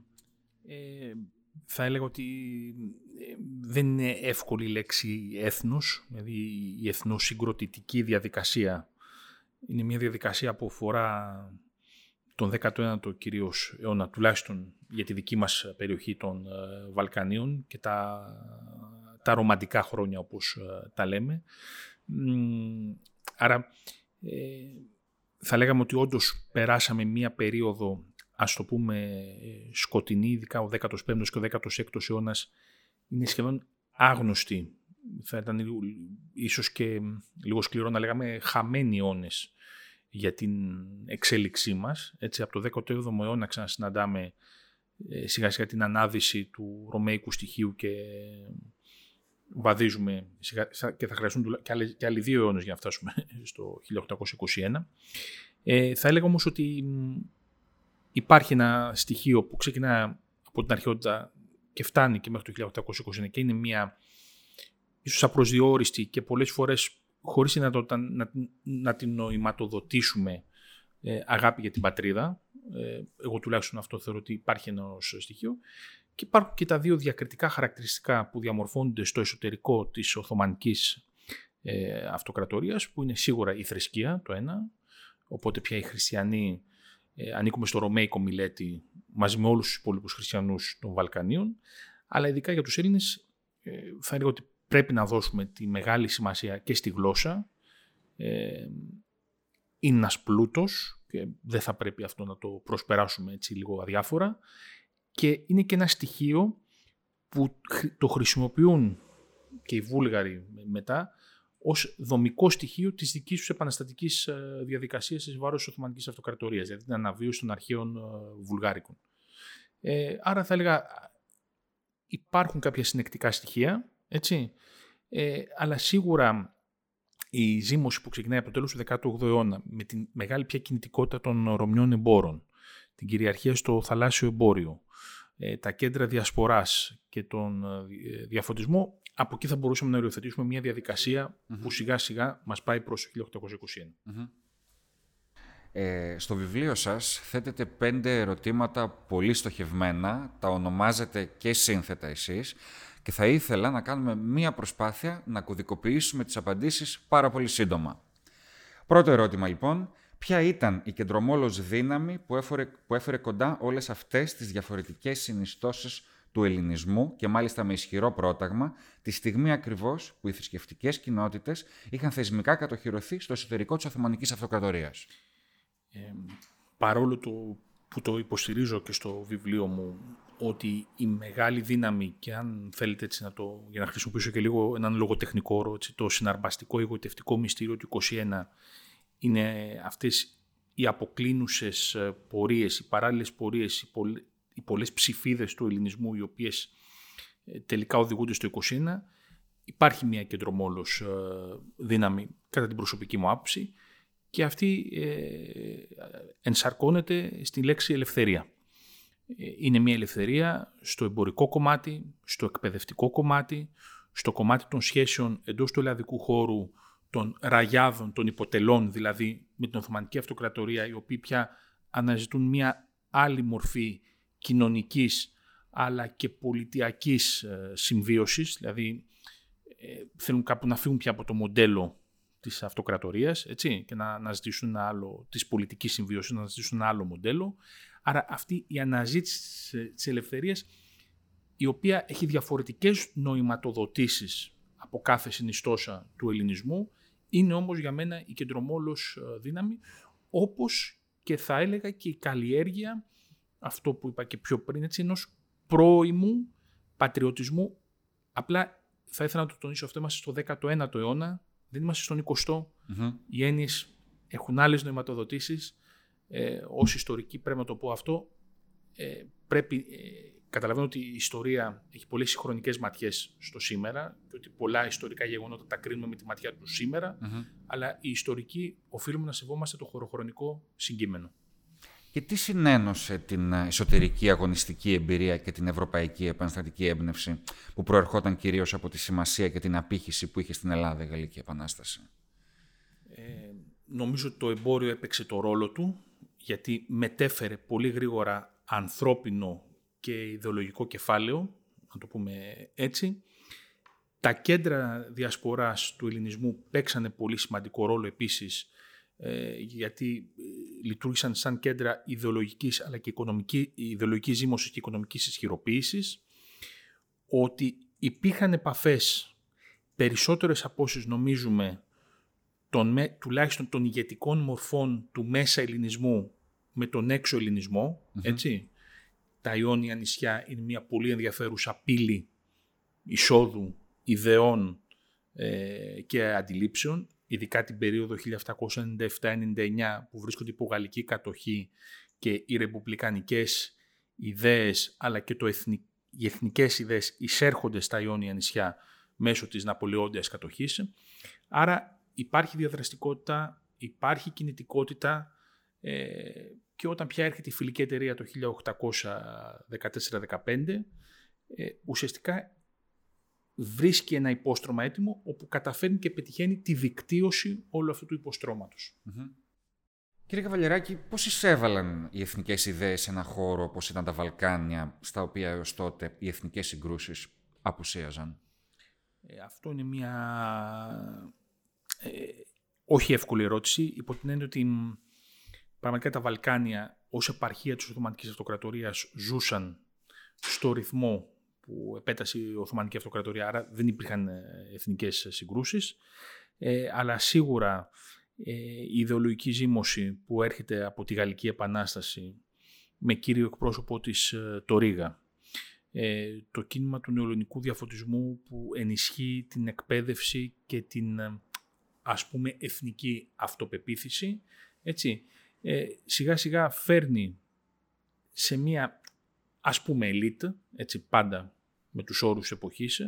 [SPEAKER 4] Ε, θα έλεγα ότι ε, δεν είναι εύκολη η λέξη έθνος, δηλαδή η εθνοσυγκροτητική διαδικασία. Είναι μια διαδικασία που αφορά τον 19ο κυρίως αιώνα, τουλάχιστον για τη δική μας περιοχή των ε, Βαλκανίων και τα, τα ρομαντικά χρόνια όπως ε, τα λέμε. Άρα θα λέγαμε ότι όντως περάσαμε μία περίοδο ας το πούμε σκοτεινή, ειδικά ο 15ος και ο 16ος αιώνας είναι σχεδόν άγνωστοι. Θα ήταν ίσως και λίγο σκληρό να λέγαμε χαμένοι αιώνες για την εξέλιξή μας. Έτσι, από το 17ο αιώνα ξανασυναντάμε ε, σιγά σιγά την ανάδυση του ρωμαϊκού στοιχείου και βαδίζουμε σιγά, και θα χρειαστούν και άλλοι, και άλλοι δύο αιώνες για να φτάσουμε στο 1821. Ε, θα έλεγα όμως ότι υπάρχει ένα στοιχείο που ξεκινά από την αρχαιότητα και φτάνει και μέχρι το 1821 και είναι μια ίσως απροσδιόριστη και πολλές φορές χωρίς να, να, να την νοηματοδοτήσουμε ε, αγάπη για την πατρίδα. Ε, εγώ τουλάχιστον αυτό θεωρώ ότι υπάρχει ένα στοιχείο. Και υπάρχουν και τα δύο διακριτικά χαρακτηριστικά που διαμορφώνονται στο εσωτερικό της Οθωμανικής ε, Αυτοκρατορίας, που είναι σίγουρα η θρησκεία, το ένα, οπότε πια οι χριστιανοί ε, ανήκουμε στο Ρωμαϊκό Μιλέτη, μαζί με όλους τους υπόλοιπους χριστιανούς των Βαλκανίων, αλλά ειδικά για τους Έλληνες ε, θα έλεγα ότι πρέπει να δώσουμε τη μεγάλη σημασία και στη γλώσσα. Ε, είναι ένας πλούτος και δεν θα πρέπει αυτό να το προσπεράσουμε έτσι λίγο αδιάφορα και είναι και ένα στοιχείο που το χρησιμοποιούν και οι Βούλγαροι μετά ως δομικό στοιχείο της δικής τους επαναστατικής ε, διαδικασίας εις βάρος της Οθωμανικής Αυτοκρατορίας, δηλαδή την αναβίωση των αρχαίων ε, Βουλγάρικων. Ε, άρα θα έλεγα υπάρχουν κάποια συνεκτικά στοιχεία, έτσι, ε, αλλά σίγουρα η ζήμωση που ξεκινάει από το τέλος του 18ου αιώνα με τη μεγάλη πια κινητικότητα των Ρωμιών εμπόρων, την κυριαρχία στο θαλάσσιο εμπόριο, ε, τα κέντρα διασποράς και τον ε, διαφωτισμό, από εκεί θα μπορούσαμε να οριοθετήσουμε μια διαδικασια που σιγά σιγά μας πάει προς το 1821.
[SPEAKER 2] Ε, στο βιβλίο σας θέτετε πέντε ερωτήματα πολύ στοχευμένα, τα ονομάζετε και σύνθετα εσείς και θα ήθελα να κάνουμε μία προσπάθεια να κωδικοποιήσουμε τις απαντήσεις πάρα πολύ σύντομα. Πρώτο ερώτημα λοιπόν, ποια ήταν η κεντρομόλος δύναμη που έφερε, που έφερε κοντά όλες αυτές τις διαφορετικές συνιστώσεις του ελληνισμού και μάλιστα με ισχυρό πρόταγμα, τη στιγμή ακριβώς που οι θρησκευτικές κοινότητες είχαν θεσμικά κατοχυρωθεί στο εσωτερικό της Οθωμανικής Αυτοκρατορίας.
[SPEAKER 4] Ε, παρόλο το που το υποστηρίζω και στο βιβλίο μου ότι η μεγάλη δύναμη και αν θέλετε έτσι να το, για να χρησιμοποιήσω και λίγο έναν λογοτεχνικό όρο, έτσι, το συναρπαστικό εγωιτευτικό μυστήριο του 21 είναι αυτές οι αποκλίνουσες ε, πορείες, οι παράλληλες πορείες, οι, πολλ, οι πολλές ψηφίδες του ελληνισμού οι οποίες ε, τελικά οδηγούνται στο 21 υπάρχει μια κεντρομόλος ε, δύναμη κατά την προσωπική μου άποψη και αυτή ενσαρκώνεται στη λέξη ελευθερία. Είναι μια ελευθερία στο εμπορικό κομμάτι, στο εκπαιδευτικό κομμάτι, στο κομμάτι των σχέσεων εντός του ελλαδικού χώρου των ραγιάδων, των υποτελών δηλαδή με την Οθωμανική Αυτοκρατορία οι οποίοι πια αναζητούν μια άλλη μορφή κοινωνικής αλλά και πολιτιακής ε, συμβίωσης, δηλαδή ε, θέλουν κάπου να φύγουν πια από το μοντέλο της αυτοκρατορίας έτσι, και να αναζητήσουν ένα άλλο, της πολιτικής συμβίωσης, να αναζητήσουν ένα άλλο μοντέλο. Άρα αυτή η αναζήτηση της ελευθερίας η οποία έχει διαφορετικές νοηματοδοτήσεις από κάθε συνιστόσα του ελληνισμού είναι όμως για μένα η κεντρομόλος ε, δύναμη όπως και θα έλεγα και η καλλιέργεια αυτό που είπα και πιο πριν έτσι ενός πρώιμου πατριωτισμού. Απλά θα ήθελα να το τονίσω αυτό είμαστε στο 19ο αιώνα δεν είμαστε στον 20ο mm οι έννοιες έχουν άλλες νοηματοδοτήσεις ε, ως ιστορική πρέπει να το πω αυτό ε, πρέπει ε, καταλαβαίνω ότι η ιστορία έχει πολλές συγχρονικές ματιές στο σήμερα και ότι πολλά ιστορικά γεγονότα τα κρίνουμε με τη ματιά του σημερα αλλά οι ιστορικοί οφείλουμε να σεβόμαστε το χωροχρονικό συγκείμενο.
[SPEAKER 2] Και τι συνένωσε την εσωτερική αγωνιστική εμπειρία και την ευρωπαϊκή επαναστατική έμπνευση που προερχόταν κυρίως από τη σημασία και την απήχηση που είχε στην Ελλάδα η Γαλλική Επανάσταση;
[SPEAKER 4] Ε, νομίζω ότι το εμπόριο έπαιξε το ρόλο του γιατί μετέφερε πολύ γρήγορα ανθρώπινο και ιδεολογικό κεφάλαιο, να το πούμε έτσι. Τα κέντρα διασποράς του ελληνισμού παίξανε πολύ σημαντικό ρόλο επίσης ε, γιατί ε, λειτουργήσαν σαν κέντρα ιδεολογικής αλλά και οικονομική, ιδεολογικής ζήμωσης και οικονομικής ισχυροποίησης ότι υπήρχαν επαφές περισσότερες από όσες νομίζουμε των, τουλάχιστον των ηγετικών μορφών του μέσα ελληνισμού με τον έξω έτσι, τα Ιόνια νησιά είναι μια πολύ ενδιαφέρουσα πύλη εισόδου ιδεών ε, και αντιλήψεων, ειδικά την περίοδο 1797-99 που βρίσκονται υπό γαλλική κατοχή και οι ρεπουμπλικανικές ιδέες αλλά και το εθνικ, οι εθνικές ιδέες εισέρχονται στα Ιόνια νησιά μέσω της Ναπολεόντιας κατοχής. Άρα υπάρχει διαδραστικότητα, υπάρχει κινητικότητα ε, και όταν πια έρχεται η φιλική εταιρεία το 1814-15, ε, ουσιαστικά βρίσκει ένα υπόστρωμα έτοιμο όπου καταφέρνει και πετυχαίνει τη δικτύωση όλου αυτού του υποστρωματος
[SPEAKER 2] Κύριε Καβαλιεράκη, πώς εισέβαλαν οι εθνικές ιδέες σε ένα χώρο όπως ήταν τα Βαλκάνια, στα οποία έως τότε οι εθνικές συγκρούσεις απουσίαζαν;
[SPEAKER 4] Ε, αυτό είναι μια ε, όχι εύκολη ερώτηση, υπό την έννοια ότι πραγματικά τα Βαλκάνια ως επαρχία της Οθωμανικής Αυτοκρατορίας ζούσαν στο ρυθμό που επέτασε η Οθωμανική Αυτοκρατορία, άρα δεν υπήρχαν ε, εθνικές συγκρούσεις, ε, αλλά σίγουρα ε, η ιδεολογική ζήμωση που έρχεται από τη Γαλλική Επανάσταση με κύριο εκπρόσωπο της ε, το Ρήγα, ε, το κίνημα του νεοελληνικού διαφωτισμού που ενισχύει την εκπαίδευση και την ας πούμε εθνική αυτοπεποίθηση, έτσι, σιγά σιγά φέρνει σε μία ας πούμε ελίτ, έτσι πάντα με τους όρους εποχής,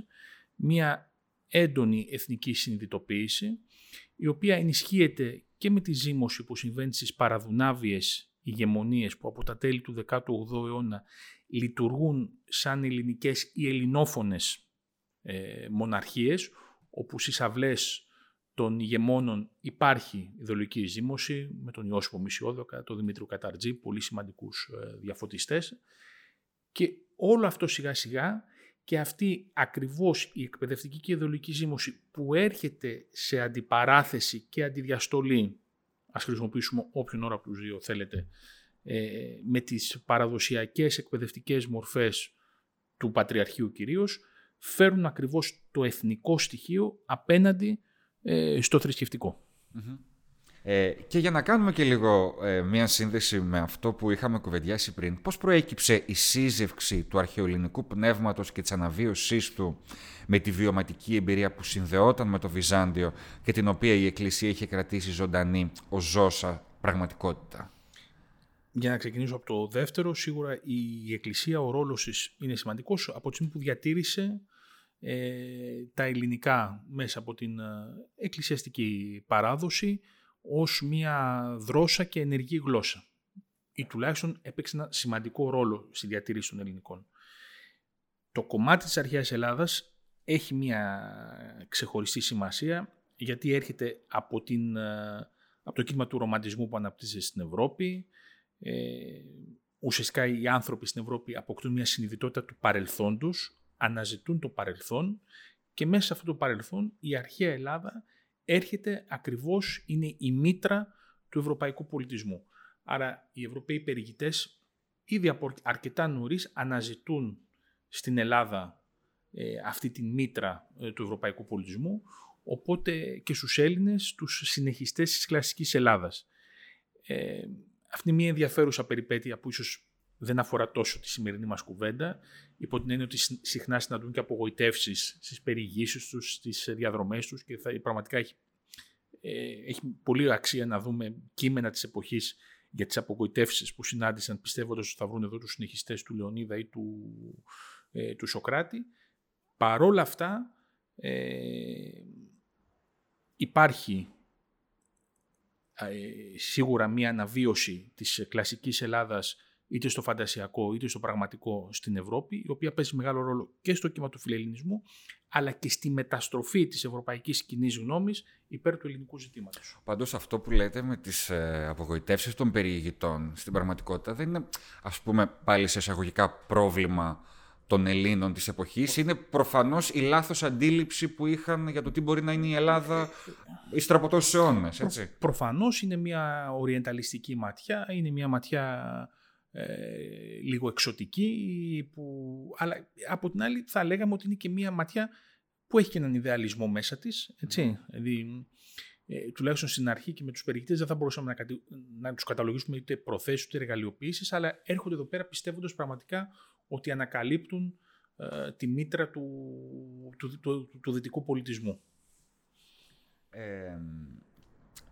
[SPEAKER 4] μία έντονη εθνική συνειδητοποίηση, η οποία ενισχύεται και με τη ζήμωση που συμβαίνει στις παραδουνάβιες ηγεμονίες που από τα τέλη του 18ου αιώνα λειτουργούν σαν ελληνικές ή ελληνόφωνες ε, μοναρχίες, όπου στις αυλές των ηγεμόνων υπάρχει ιδεολογική ζήμωση με τον Ιώσπο Μισιόδοκα, τον Δημήτριο Καταρτζή, πολύ σημαντικούς ε, διαφωτιστές. Και όλο αυτό σιγά σιγά και αυτή ακριβώς η εκπαιδευτική και ιδεολογική ζήμωση που έρχεται σε αντιπαράθεση και αντιδιαστολή, ας χρησιμοποιήσουμε όποιον ώρα από τους δύο θέλετε, ε, με τις παραδοσιακές εκπαιδευτικές μορφές του Πατριαρχείου κυρίως, φέρουν ακριβώς το εθνικό στοιχείο απέναντι ε, στο θρησκευτικο
[SPEAKER 2] ε, και για να κάνουμε και λίγο ε, μία σύνδεση με αυτό που είχαμε κουβεντιάσει πριν, πώς προέκυψε η σύζευξη του αρχαιοελληνικού πνεύματος και της αναβίωσής του με τη βιωματική εμπειρία που συνδεόταν με το Βυζάντιο και την οποία η Εκκλησία είχε κρατήσει ζωντανή ως ζώσα πραγματικότητα;
[SPEAKER 4] Για να ξεκινήσω από το δεύτερο, σίγουρα η Εκκλησία, ο ρόλος της είναι σημαντικός από τη στιγμή που διατήρησε ε, τα ελληνικά μέσα από την ε, εκκλησιαστική παράδοση, ως μια δρόσα και ενεργή γλώσσα ή τουλάχιστον έπαιξε ένα σημαντικό ρόλο στη διατήρηση των ελληνικών. Το κομμάτι της αρχαίας Ελλάδας έχει μια ξεχωριστή σημασία γιατί έρχεται από, την, ε, από το κίνημα του ρομαντισμού που αναπτύσσεται στην Ευρώπη. Ε, ουσιαστικά οι άνθρωποι στην Ευρώπη αποκτούν μια συνειδητότητα του παρελθόντος, αναζητούν το παρελθόν και μέσα σε αυτό το παρελθόν η αρχαία Ελλάδα έρχεται ακριβώς, είναι η μήτρα του ευρωπαϊκού πολιτισμού. Άρα οι Ευρωπαίοι περιηγητές ήδη από αρκετά νωρίς αναζητούν στην Ελλάδα ε, αυτή τη μήτρα ε, του ευρωπαϊκού πολιτισμού, οπότε και στους Έλληνες, τους συνεχιστές της κλασικής Ελλάδας. Ε, αυτή είναι μια ενδιαφέρουσα περιπέτεια που ίσως δεν αφορά τόσο τη σημερινή μας κουβέντα, υπό την έννοια ότι συχνά συναντούν και απογοητεύσεις στις περιηγήσεις τους, στις διαδρομές τους και θα, πραγματικά έχει, ε, έχει πολύ αξία να δούμε κείμενα της εποχής για τις απογοητεύσεις που συνάντησαν πιστεύοντας ότι θα βρουν εδώ τους συνεχιστές του Λεωνίδα ή του, ε, του Σοκράτη. Παρόλα αυτά ε, υπάρχει ε, σίγουρα μία αναβίωση της κλασικής Ελλάδας είτε στο φαντασιακό είτε στο πραγματικό στην Ευρώπη, η οποία παίζει μεγάλο ρόλο και στο κύμα του φιλελληνισμού, αλλά και στη μεταστροφή της ευρωπαϊκής κοινή γνώμης υπέρ του ελληνικού ζητήματος.
[SPEAKER 2] Πάντως αυτό που λέτε με τις ε, απογοητεύσεις των περιηγητών στην πραγματικότητα δεν είναι ας πούμε πάλι σε εισαγωγικά πρόβλημα των Ελλήνων της εποχής είναι προφανώς η λάθος αντίληψη που είχαν για το τι μπορεί να είναι η Ελλάδα ύστερα από τόσους αιώνες, έτσι. Προ,
[SPEAKER 4] προφανώς είναι μια οριενταλιστική ματιά, είναι μια ματιά ε, λίγο εξωτική, που, αλλά από την άλλη θα λέγαμε ότι είναι και μία ματιά που έχει και έναν ιδεαλισμό μέσα της, έτσι, δηλαδή ε, τουλάχιστον στην αρχή και με τους περιηγητές δεν θα μπορούσαμε να, να τους καταλογίσουμε είτε προθέσεις είτε εργαλειοποίησεις, αλλά έρχονται εδώ πέρα πιστεύοντας πραγματικά ότι ανακαλύπτουν ε, τη μήτρα του, του, του, του δυτικού πολιτισμού.
[SPEAKER 2] Ε,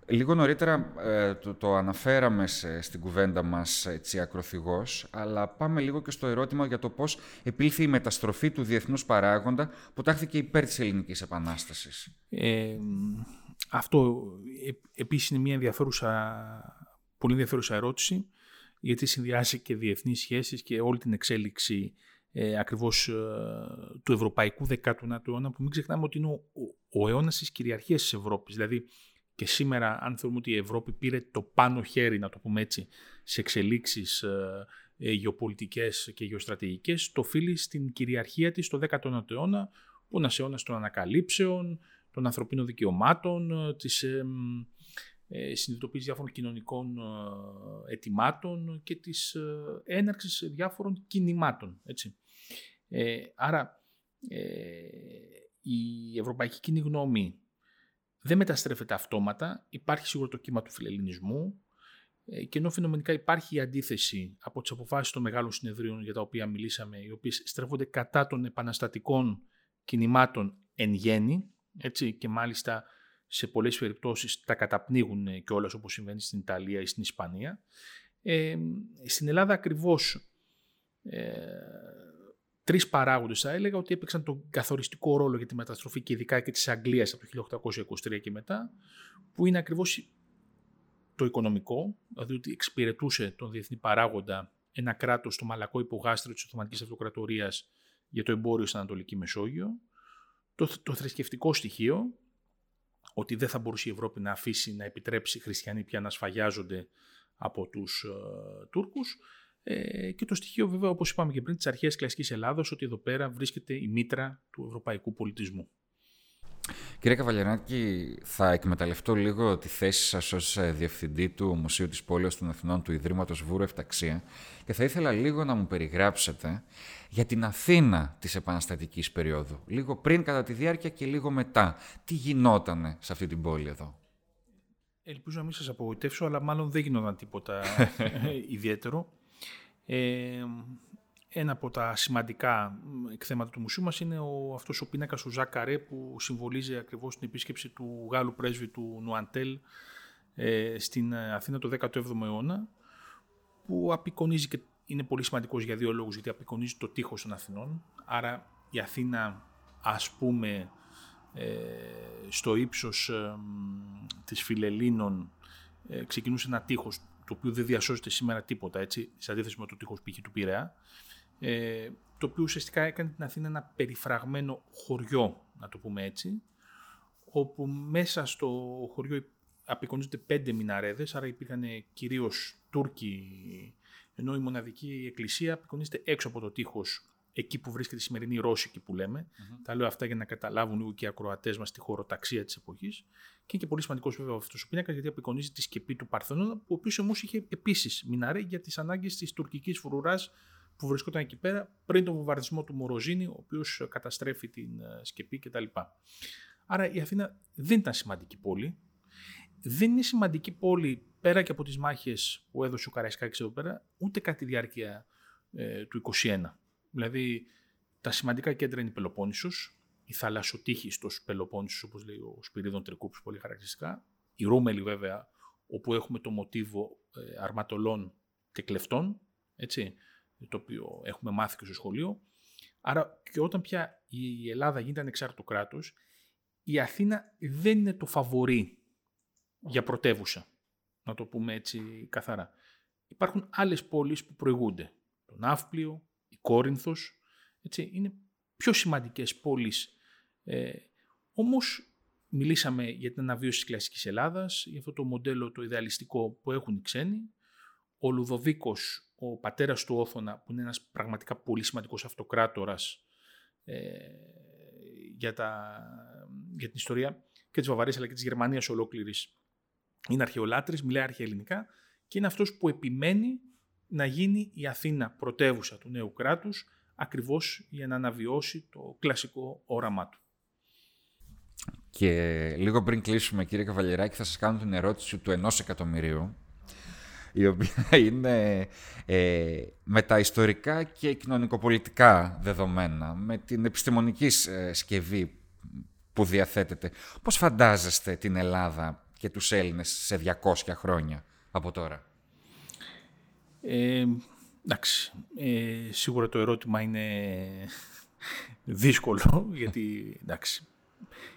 [SPEAKER 2] Λίγο νωρίτερα ε, το, το αναφέραμε στην κουβέντα μας έτσι ακροθυγός, αλλά πάμε λίγο και στο ερώτημα για το πώς επήλθε η μεταστροφή του διεθνούς παράγοντα που τάχθηκε υπέρ της Ελληνικής Επανάστασης.
[SPEAKER 4] Ε, αυτό ε, επίσης είναι μια ενδιαφέρουσα, πολύ ενδιαφέρουσα ερώτηση, γιατί συνδυάζει και διεθνείς σχέσεις και όλη την εξέλιξη ε, ακριβώς ε, του ευρωπαϊκού 19ου αιώνα, που μην ξεχνάμε ότι είναι ο, ο, ο αιώνας της κυριαρχίας της Ευρώπης. Δηλαδή, και σήμερα, αν θεωρούμε ότι η Ευρώπη πήρε το πάνω χέρι, να το πούμε έτσι, σε εξελίξεις ε, ε, γεωπολιτικές και γεωστρατηγικές, το οφείλει στην κυριαρχία της στο 19ο αιώνα, που είναι αιώνας των ανακαλύψεων, των ανθρωπίνων δικαιωμάτων, ε, της, ε, συνειδητοποίησης διάφορων κοινωνικών ε, ετοιμάτων και της ε, έναρξης διάφορων κινημάτων. Έτσι. Ε, άρα η ευρωπαϊκή κοινή γνώμη δεν μεταστρέφεται αυτόματα. Υπάρχει σίγουρα το κύμα του φιλελληνισμού και ενώ φαινομενικά υπάρχει η αντίθεση από τις αποφάσεις των μεγάλων συνεδρίων για τα οποία μιλήσαμε, οι οποίες στρέφονται κατά των επαναστατικών κινημάτων εν γέννη, έτσι, και μάλιστα σε πολλές περιπτώσεις τα καταπνίγουν όλα όπως συμβαίνει στην Ιταλία ή στην Ισπανία. Ε, στην Ελλάδα ακριβώς ε, τρεις παράγοντες θα έλεγα ότι έπαιξαν τον καθοριστικό ρόλο για τη μεταστροφή και ειδικά και της Αγγλίας από το 1823 και μετά, που είναι ακριβώς το οικονομικό, δηλαδή ότι εξυπηρετούσε τον διεθνή παράγοντα ένα κράτος στο μαλακό υπογάστριο της Οθωμανικής Αυτοκρατορίας για το εμπόριο στην Ανατολική Μεσόγειο, το, το θρησκευτικό στοιχείο, ότι δεν θα μπορούσε η Ευρώπη να αφήσει να επιτρέψει οι χριστιανοί πια να σφαγιάζονται από τους ε, Τούρκους ε, και το στοιχείο βέβαια όπως είπαμε και πριν της αρχαίας κλασικής Ελλάδος ότι εδώ πέρα βρίσκεται η μήτρα του ευρωπαϊκού πολιτισμού.
[SPEAKER 2] Κύριε Καβαλιανάκη, θα εκμεταλλευτώ λίγο τη θέση σας ως ε, Διευθυντή του Μουσείου της Πόλεως των Εθνών του Ιδρύματος Βούρου Εφταξία και θα ήθελα λίγο να μου περιγράψετε για την Αθήνα της επαναστατικής περίοδου. Λίγο πριν, κατά τη διάρκεια και λίγο μετά. Τι γινότανε σε αυτή την πόλη εδώ;
[SPEAKER 4] Ελπίζω να μην σας απογοητεύσω, αλλά μάλλον δεν γινόταν τίποτα ιδιαίτερο. Ε, ένα από τα σημαντικά εκθέματα του μουσείου μας είναι ο, αυτός ο πίνακας του Ζακαρέ που συμβολίζει ακριβώς την επίσκεψη του Γάλλου πρέσβη του Νουαντέλ ε, στην Αθήνα το 17ο αιώνα που απεικονίζει και είναι πολύ σημαντικός για δύο λόγους γιατί απεικονίζει το τείχος των Αθηνών. Άρα η Αθήνα ας πούμε ε, στο ύψος ε, της Φιλελλήνων ε, ξεκινούσε ένα τείχος το οποίο δεν διασώζεται σήμερα τίποτα έτσι σε αντίθεση με το τείχος π.χ. του Πειραιά ε, το οποίο ουσιαστικά έκανε την Αθήνα ένα περιφραγμένο χωριό, να το πούμε έτσι, όπου μέσα στο χωριό απεικονίζονται πέντε μιναρέδες, άρα υπήρχαν κυρίως Τούρκοι, ενώ η μοναδική εκκλησία απεικονίζεται έξω από το τείχος, εκεί που βρίσκεται η σημερινή Ρώσικη που λέμε. Mm-hmm. Τα λέω αυτά για να καταλάβουν λίγο και οι ακροατές μας τη χωροταξία της εποχής. Και είναι και πολύ σημαντικός βέβαια αυτός ο πίνακας γιατί απεικονίζει τη σκεπή του Παρθενώνα, που ο οποίος όμως είχε επίσης μιναρέ για τις ανάγκες της τουρκικής φρουράς που βρισκόταν εκεί πέρα πριν τον βομβαρδισμό του Μοροζίνη, ο οποίος καταστρέφει την ε, σκεπή κτλ. Άρα η Αθήνα δεν ήταν σημαντική πόλη. Δεν είναι σημαντική πόλη πέρα και από τις μάχες που έδωσε ο Καραϊσκάκης εδώ πέρα, ούτε κατά τη διάρκεια ε, του 21. Δηλαδή, τα σημαντικά κέντρα είναι η Πελοπόννησος, η θαλασσοτύχη στο Πελοπόννησος, όπως λέει ο Σπυρίδων Τρικούπης πολύ χαρακτηριστικά, η Ρούμελη βέβαια, όπου έχουμε το μοτίβο ε, αρματολών και κλεφτών, έτσι, το οποίο έχουμε μάθει και στο σχολείο. Άρα και όταν πια η Ελλάδα γίνεται ανεξάρτητο κράτος, η Αθήνα δεν είναι το φαβορή για πρωτεύουσα, να το πούμε έτσι καθαρά. Υπάρχουν άλλες πόλεις που προηγούνται. Το Ναύπλιο, η Κόρινθος, έτσι, είναι πιο σημαντικές πόλεις. Ε, όμως μιλήσαμε για την αναβίωση της κλασικής Ελλάδας, για αυτό το μοντέλο το ιδεαλιστικό που έχουν οι ξένοι. Ο Λουδοβίκος ο πατέρας του Όθωνα, που είναι ένας πραγματικά πολύ σημαντικός αυτοκράτορας ε, για, τα, για την ιστορία και της Βαβαρίας αλλά και της Γερμανίας ολόκληρης, είναι αρχαιολάτρης, μιλάει αρχαιοελληνικά και είναι αυτός που επιμένει να γίνει η Αθήνα πρωτεύουσα του νέου κράτους ακριβώς για να αναβιώσει το κλασικό όραμά του.
[SPEAKER 2] Και λίγο πριν κλείσουμε κύριε Καβαλιεράκη θα σας κάνω την ερώτηση του ενός εκατομμυρίου η οποία είναι ε, με τα ιστορικά και κοινωνικοπολιτικά δεδομένα, με την επιστημονική ε, σκευή που διαθέτεται. Πώς φαντάζεστε την Ελλάδα και τους Έλληνες σε 200 χρόνια από τώρα;
[SPEAKER 4] Ε, εντάξει, ε, σίγουρα το ερώτημα είναι δύσκολο, γιατί εντάξει,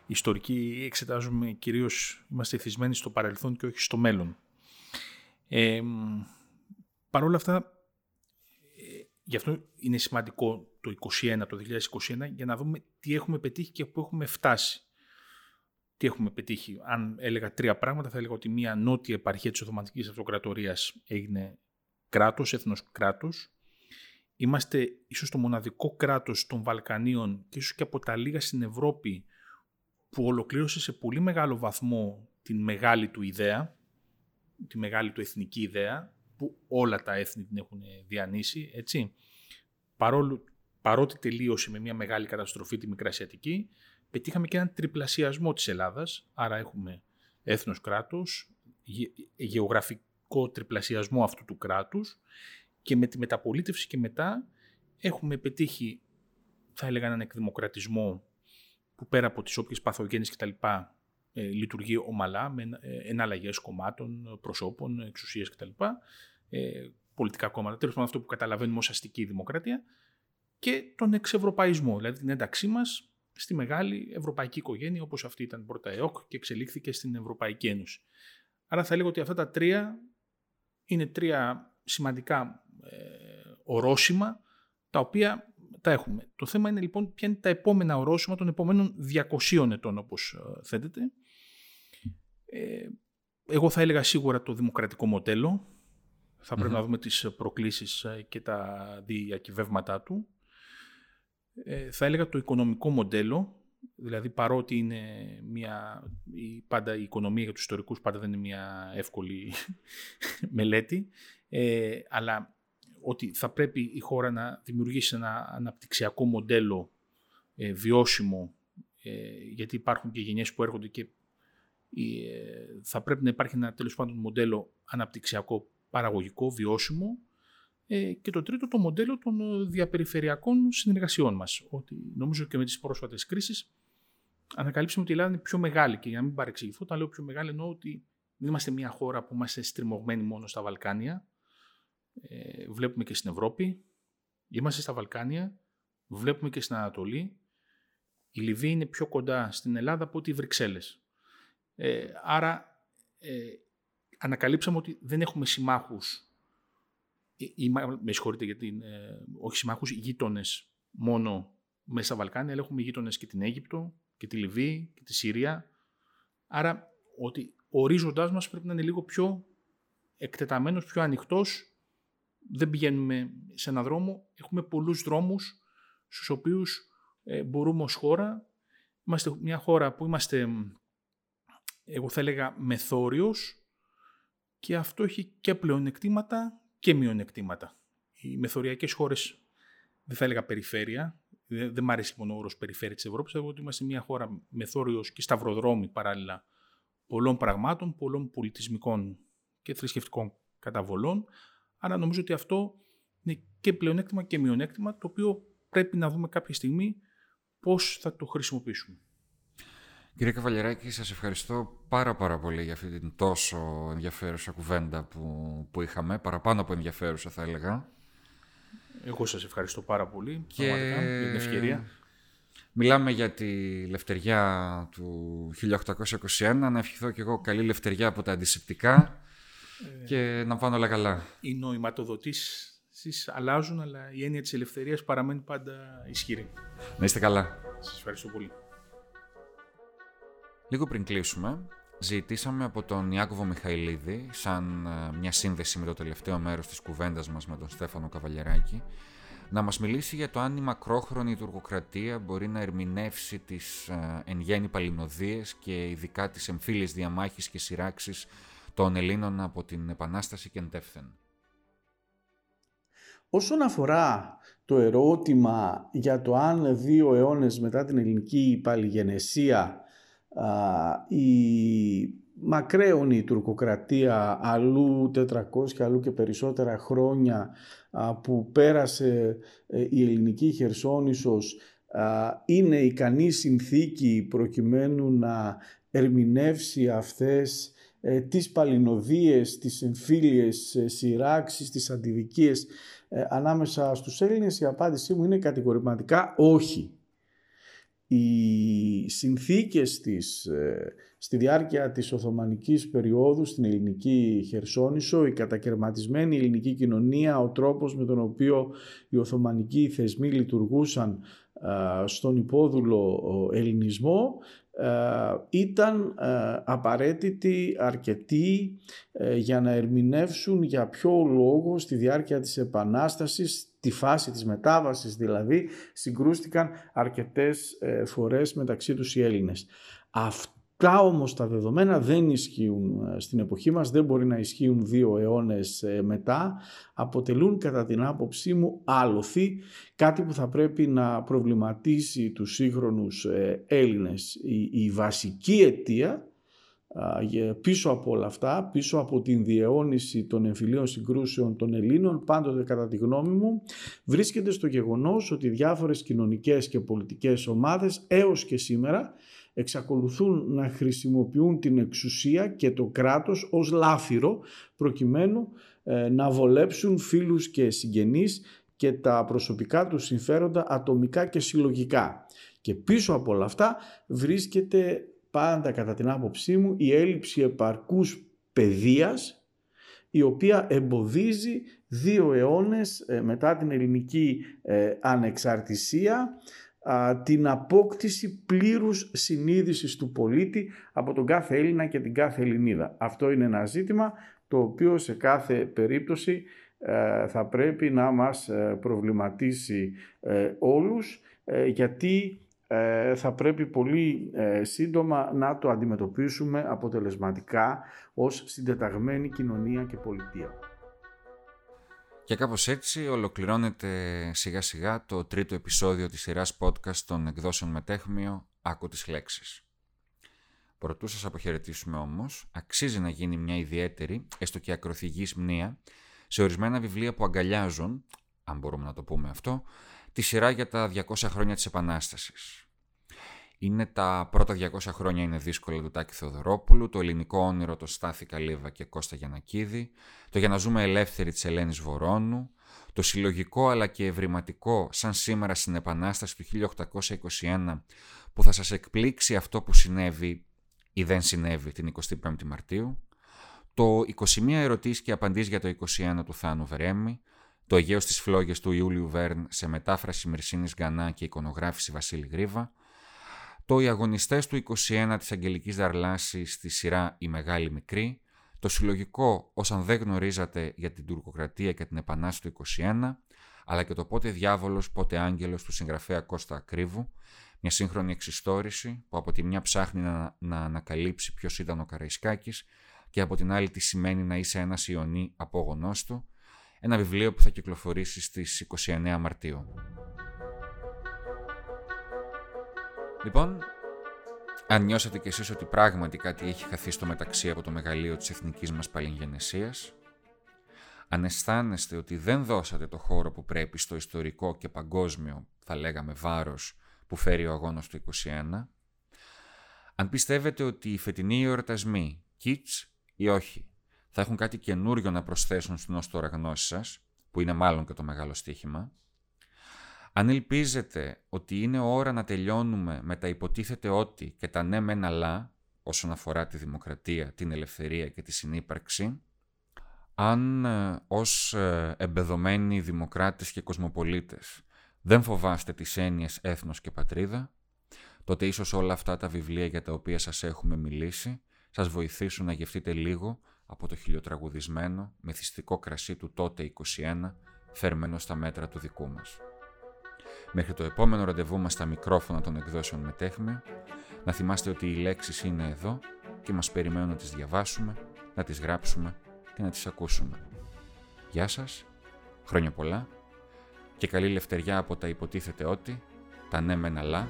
[SPEAKER 4] ιστορικοί εξετάζουμε κυρίως, είμαστε θυσμένοι στο παρελθόν και όχι στο μέλλον. Ε, Παρ' όλα αυτά, ε, γι' αυτό είναι σημαντικό το 2021, το 2021, για να δούμε τι έχουμε πετύχει και πού έχουμε φτάσει. Τι έχουμε πετύχει. Αν έλεγα τρία πράγματα, θα έλεγα ότι μια νότια επαρχία της Οθωμανικής Αυτοκρατορίας έγινε κράτος, έθνος κράτος. Είμαστε ίσως το μοναδικό κράτος των Βαλκανίων και ίσως και από τα λίγα στην Ευρώπη που ολοκλήρωσε σε πολύ μεγάλο βαθμό την μεγάλη του ιδέα, τη μεγάλη του εθνική ιδέα, που όλα τα έθνη την έχουν διανύσει, έτσι. Παρόλο, παρότι τελείωσε με μια μεγάλη καταστροφή τη Μικρασιατική, πετύχαμε και έναν τριπλασιασμό της Ελλάδας, άρα έχουμε έθνος κράτος, γεωγραφικό τριπλασιασμό αυτού του κράτους και με τη μεταπολίτευση και μετά έχουμε πετύχει, θα έλεγα, έναν εκδημοκρατισμό που πέρα από τις όποιες παθογένειες κτλ. Ε, λειτουργεί ομαλά με ε, εναλλαγές κομμάτων, προσώπων, εξουσίες κτλ. Ε, πολιτικά κόμματα, τέλος πάντων αυτό που καταλαβαίνουμε ως αστική δημοκρατία και τον εξευρωπαϊσμό, δηλαδή την ένταξή μας στη μεγάλη ευρωπαϊκή οικογένεια όπως αυτή ήταν πρώτα ΕΟΚ και εξελίχθηκε στην Ευρωπαϊκή Ένωση. Άρα θα έλεγα ότι αυτά τα τρία είναι τρία σημαντικά ε, ορόσημα τα οποία τα έχουμε. Το θέμα είναι λοιπόν ποια είναι τα επόμενα ορόσημα των επόμενων 200 ετών όπως ε, θέτεται. Ε, εγώ θα έλεγα σίγουρα το δημοκρατικό μοντέλο. Θα πρεπει να δούμε τις προκλήσεις ε, και τα διακυβεύματά του. Ε, θα έλεγα το οικονομικό μοντέλο, δηλαδή παρότι είναι μια, η, πάντα η οικονομία για τους ιστορικούς πάντα δεν είναι μια εύκολη μελέτη, ε, αλλά ότι θα πρέπει η χώρα να δημιουργήσει ένα αναπτυξιακό μοντέλο ε, βιώσιμο, ε, γιατί υπάρχουν και γενιές που έρχονται και ε, θα πρέπει να υπάρχει ένα τέλος πάντων μοντέλο αναπτυξιακό παραγωγικό, βιώσιμο, ε, και το τρίτο, το μοντέλο των ε, διαπεριφερειακών συνεργασιών μας. Ότι νομίζω και με τις πρόσφατες κρίσεις ανακαλύψαμε ότι η Ελλάδα είναι πιο μεγάλη και για να μην παρεξηγηθώ, όταν λέω πιο μεγάλη εννοώ ότι δεν είμαστε μια χώρα που είμαστε στριμωγμένοι μόνο στα Βαλκάνια. Ε, βλέπουμε και στην Ευρώπη, είμαστε στα Βαλκάνια, βλέπουμε και στην Ανατολή. Η Λιβύη είναι πιο κοντά στην Ελλάδα από ότι οι Βρυξέλλες. Ε, άρα ε, ανακαλύψαμε ότι δεν έχουμε συμμάχους ή, με συγχωρείτε γιατί ε, όχι συμμάχους, γείτονες μόνο μέσα στα Βαλκάνια, αλλά έχουμε γείτονες και την Αίγυπτο και τη Λιβύη και τη Συρία. Άρα ότι ο ορίζοντάς μας πρέπει να είναι λίγο πιο εκτεταμένος, πιο ανοιχτός. Δεν πηγαίνουμε σε έναν δρόμο, έχουμε πολλούς δρόμους στους οποίους ε, μπορούμε ως χώρα. Είμαστε μια χώρα που είμαστε, εγώ θα έλεγα, μεθόριος και αυτό έχει και πλεονεκτήματα και μειονεκτήματα. Οι μεθοριακές χώρες, δεν θα έλεγα περιφέρεια, δεν, δεν μ' αρέσει μόνο ο όρος περιφέρεια της Ευρώπης, θα ότι είμαστε μια χώρα μεθόριος και σταυροδρόμοι παράλληλα πολλών πραγμάτων, πολλών πολιτισμικών και θρησκευτικών καταβολών. Άρα νομίζω ότι αυτό είναι και πλεονέκτημα και μειονέκτημα, το οποίο πρέπει να δούμε κάποια στιγμή πώς θα το χρησιμοποιήσουμε.
[SPEAKER 2] Κύριε Καβαλιεράκη, σας ευχαριστώ πάρα πάρα πολύ για αυτή την τόσο ενδιαφέρουσα κουβέντα που, που είχαμε, παραπάνω από ενδιαφέρουσα θα έλεγα.
[SPEAKER 4] Εγώ σας ευχαριστώ πάρα πολύ και... για την ευκαιρία.
[SPEAKER 2] Μιλάμε για τη λευτεριά του 1821, να ευχηθώ και εγώ καλή λευτεριά από τα αντισηπτικά ε, και να πάνε όλα καλά.
[SPEAKER 4] Οι νοηματοδοτήσεις αλλάζουν, αλλά η έννοια της ελευθερίας παραμένει πάντα ισχυρή.
[SPEAKER 2] Να είστε καλά.
[SPEAKER 4] Σας ευχαριστώ πολύ.
[SPEAKER 2] Λίγο πριν κλείσουμε, ζητήσαμε από τον Ιάκωβο Μιχαηλίδη, σαν ε, μια σύνδεση με το τελευταίο μέρος της κουβέντας μας με τον Στέφανο Καβαλιεράκη, να μας μιλήσει για το αν η μακρόχρονη τουρκοκρατία μπορεί να ερμηνεύσει τις ε, εν γέννη παλινοδίες και ειδικά τις εμφύλιες διαμάχες και σειράξεις των Ελλήνων από την Επανάσταση και εντεύθεν.
[SPEAKER 3] Όσον αφορά το ερώτημα για το αν δύο αιώνες μετά την ελληνική παλιγενεσία η μακραίωνη τουρκοκρατία αλλού 400 και αλλού και περισσότερα χρόνια που πέρασε ε, η ελληνική Χερσόνησος είναι ικανή συνθήκη προκειμένου να ερμηνεύσει αυτές ε, τις παλινοδίες, τις εμφύλιες ε, σειράξεις, τις αντιδικίες ανάμεσα στους Έλληνες. Η απάντησή μου είναι κατηγορηματικά όχι οι συνθήκες της, ε, στη διάρκεια της Οθωμανικής περίοδου στην ελληνική Χερσόνησο, η κατακαιρματισμένη ελληνική κοινωνία, ο τρόπος με τον οποίο οι Οθωμανικοί θεσμοί λειτουργούσαν στον υπόδουλο ελληνισμό ήταν απαραίτητη, αρκετή ε, για να ερμηνεύσουν για ποιο λόγο στη διάρκεια της Επανάστασης τη φάση της μετάβασης δηλαδή συγκρούστηκαν αρκετές ε, φορές μεταξύ τους οι Έλληνες. Τα όμως τα δεδομένα δεν ισχύουν ε, στην εποχή μας, δεν μπορεί να ισχύουν δύο αιώνες ε, μετά. Αποτελούν κατά την άποψή μου άλοθη, κάτι που θα πρέπει να προβληματίσει τους σύγχρονους ε, Έλληνες. Η, βασική αιτία πίσω από όλα αυτά, πίσω από την διαιώνιση των εμφυλίων συγκρούσεων των Ελλήνων, πάντοτε κατά τη γνώμη μου, βρίσκεται στο γεγονός ότι διάφορες κοινωνικές και πολιτικές ομάδες έως και σήμερα εξακολουθούν να χρησιμοποιούν την εξουσία και το κράτος ως λάφυρο προκειμένου ε, να βολέψουν φίλους και συγγενείς και τα προσωπικά τους συμφέροντα ατομικά και συλλογικά. Και πίσω από όλα αυτά βρίσκεται πάντα κατά την άποψή μου η έλλειψη επαρκούς παιδείας η οποία εμποδίζει δύο αιώνες ε, μετά την ελληνική ε, ανεξαρτησία την απόκτηση πλήρους συνείδησης του πολίτη από τον κάθε Έλληνα και την κάθε Ελληνίδα. Αυτό είναι ένα ζήτημα το οποίο σε κάθε περίπτωση ε, θα πρέπει να μας ε, προβληματίσει ε, όλους γιατί θα πρέπει πολύ σύντομα να το αντιμετωπίσουμε αποτελεσματικά ως συντεταγμένη κοινωνία και πολιτεία.
[SPEAKER 2] Και κάπως έτσι ολοκληρώνεται σιγά σιγά το τρίτο επεισόδιο της σειράς podcast των εκδόσεων Μετέχμιο «Άκου τις λέξεις». Προτού σας αποχαιρετήσουμε όμως, αξίζει να γίνει μια ιδιαίτερη, έστω και ακροθυγής μνήα, σε ορισμένα βιβλία που αγκαλιάζουν, αν μπορούμε να το πούμε αυτό, τη σειρά για τα 200 χρόνια της Επανάστασης. Είναι τα πρώτα 200 χρόνια είναι δύσκολα του Τάκη Θεοδωρόπουλου, το ελληνικό όνειρο το Στάθη Καλύβα και Κώστα Γιανακίδη, το για να ζούμε ελεύθεροι της Ελένης Βορώνου, το συλλογικό αλλά και ευρηματικό σαν σήμερα στην Επανάσταση του 1821 που θα σας εκπλήξει αυτό που συνέβη ή δεν συνέβη την 25η Μαρτίου, το 21 ερωτήσεις και απαντήσεις για το 21 του Θάνου Βερέμι, το Αιγαίος στις φλόγες του Ιούλιου Βέρν σε μετάφραση Μυρσίνης Γκανά και εικονογράφηση Βασίλη Γρίβα, το «Οι αγωνιστές του 21» της Αγγελικής Δαρλάσης στη σειρά «Η Μεγάλη Μικρή», το συλλογικό «Όσαν δεν γνωρίζατε για την τουρκοκρατία και την επανάσταση του 21», αλλά και το «Πότε διάβολος, πότε άγγελος» του συγγραφέα Κώστα Ακρίβου, μια σύγχρονη εξιστόρηση που από τη μια ψάχνει να, να ανακαλύψει ποιος ήταν ο Καραϊσκάκης και από την άλλη τι σημαίνει να είσαι ένας Ιωνί απόγονός του, ένα βιβλίο που θα κυκλοφορήσει στις 29 Μαρτίου. Λοιπόν, αν νιώσατε κι εσείς ότι πράγματι κάτι έχει χαθεί στο μεταξύ από το μεγαλείο της εθνικής μας παλιγενεσίας, αν αισθάνεστε ότι δεν δώσατε το χώρο που πρέπει στο ιστορικό και παγκόσμιο, θα λέγαμε βάρος, που φέρει ο αγώνας του 21, αν πιστεύετε ότι οι φετινοί εορτασμοί, kits ή όχι, θα έχουν κάτι καινούριο να προσθέσουν στην ως τώρα γνώση σας, που είναι μάλλον και το μεγάλο στοίχημα, αν ελπίζετε ότι είναι ώρα να τελειώνουμε με τα υποτίθεται ότι και τα ναι μεν αλλά όσον αφορά τη δημοκρατία, την ελευθερία και τη συνύπαρξη, αν ε, ως ε, εμπεδομένοι δημοκράτες και κοσμοπολίτες δεν φοβάστε τις έννοιες έθνος και πατρίδα, τότε ίσως όλα αυτά τα βιβλία για τα οποία σας έχουμε μιλήσει σας βοηθήσουν να γευτείτε λίγο από το χιλιοτραγουδισμένο μεθυστικό κρασί του τότε 21 φέρμενο στα μέτρα του δικού μας. Μέχρι το επόμενο ραντεβού μας στα μικρόφωνα των εκδόσεων Μετέχμιο, να θυμάστε ότι οι λέξεις είναι εδώ και μας περιμένουν να τις διαβάσουμε, να τις γράψουμε και να τις ακούσουμε. Γεια σας, χρόνια πολλά και καλή λευτεριά από τα υποτίθεται ότι, τα ναι μεν αλλά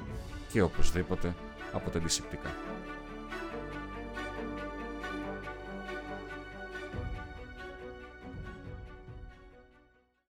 [SPEAKER 2] και οπωσδήποτε από τα αντισηπτικά.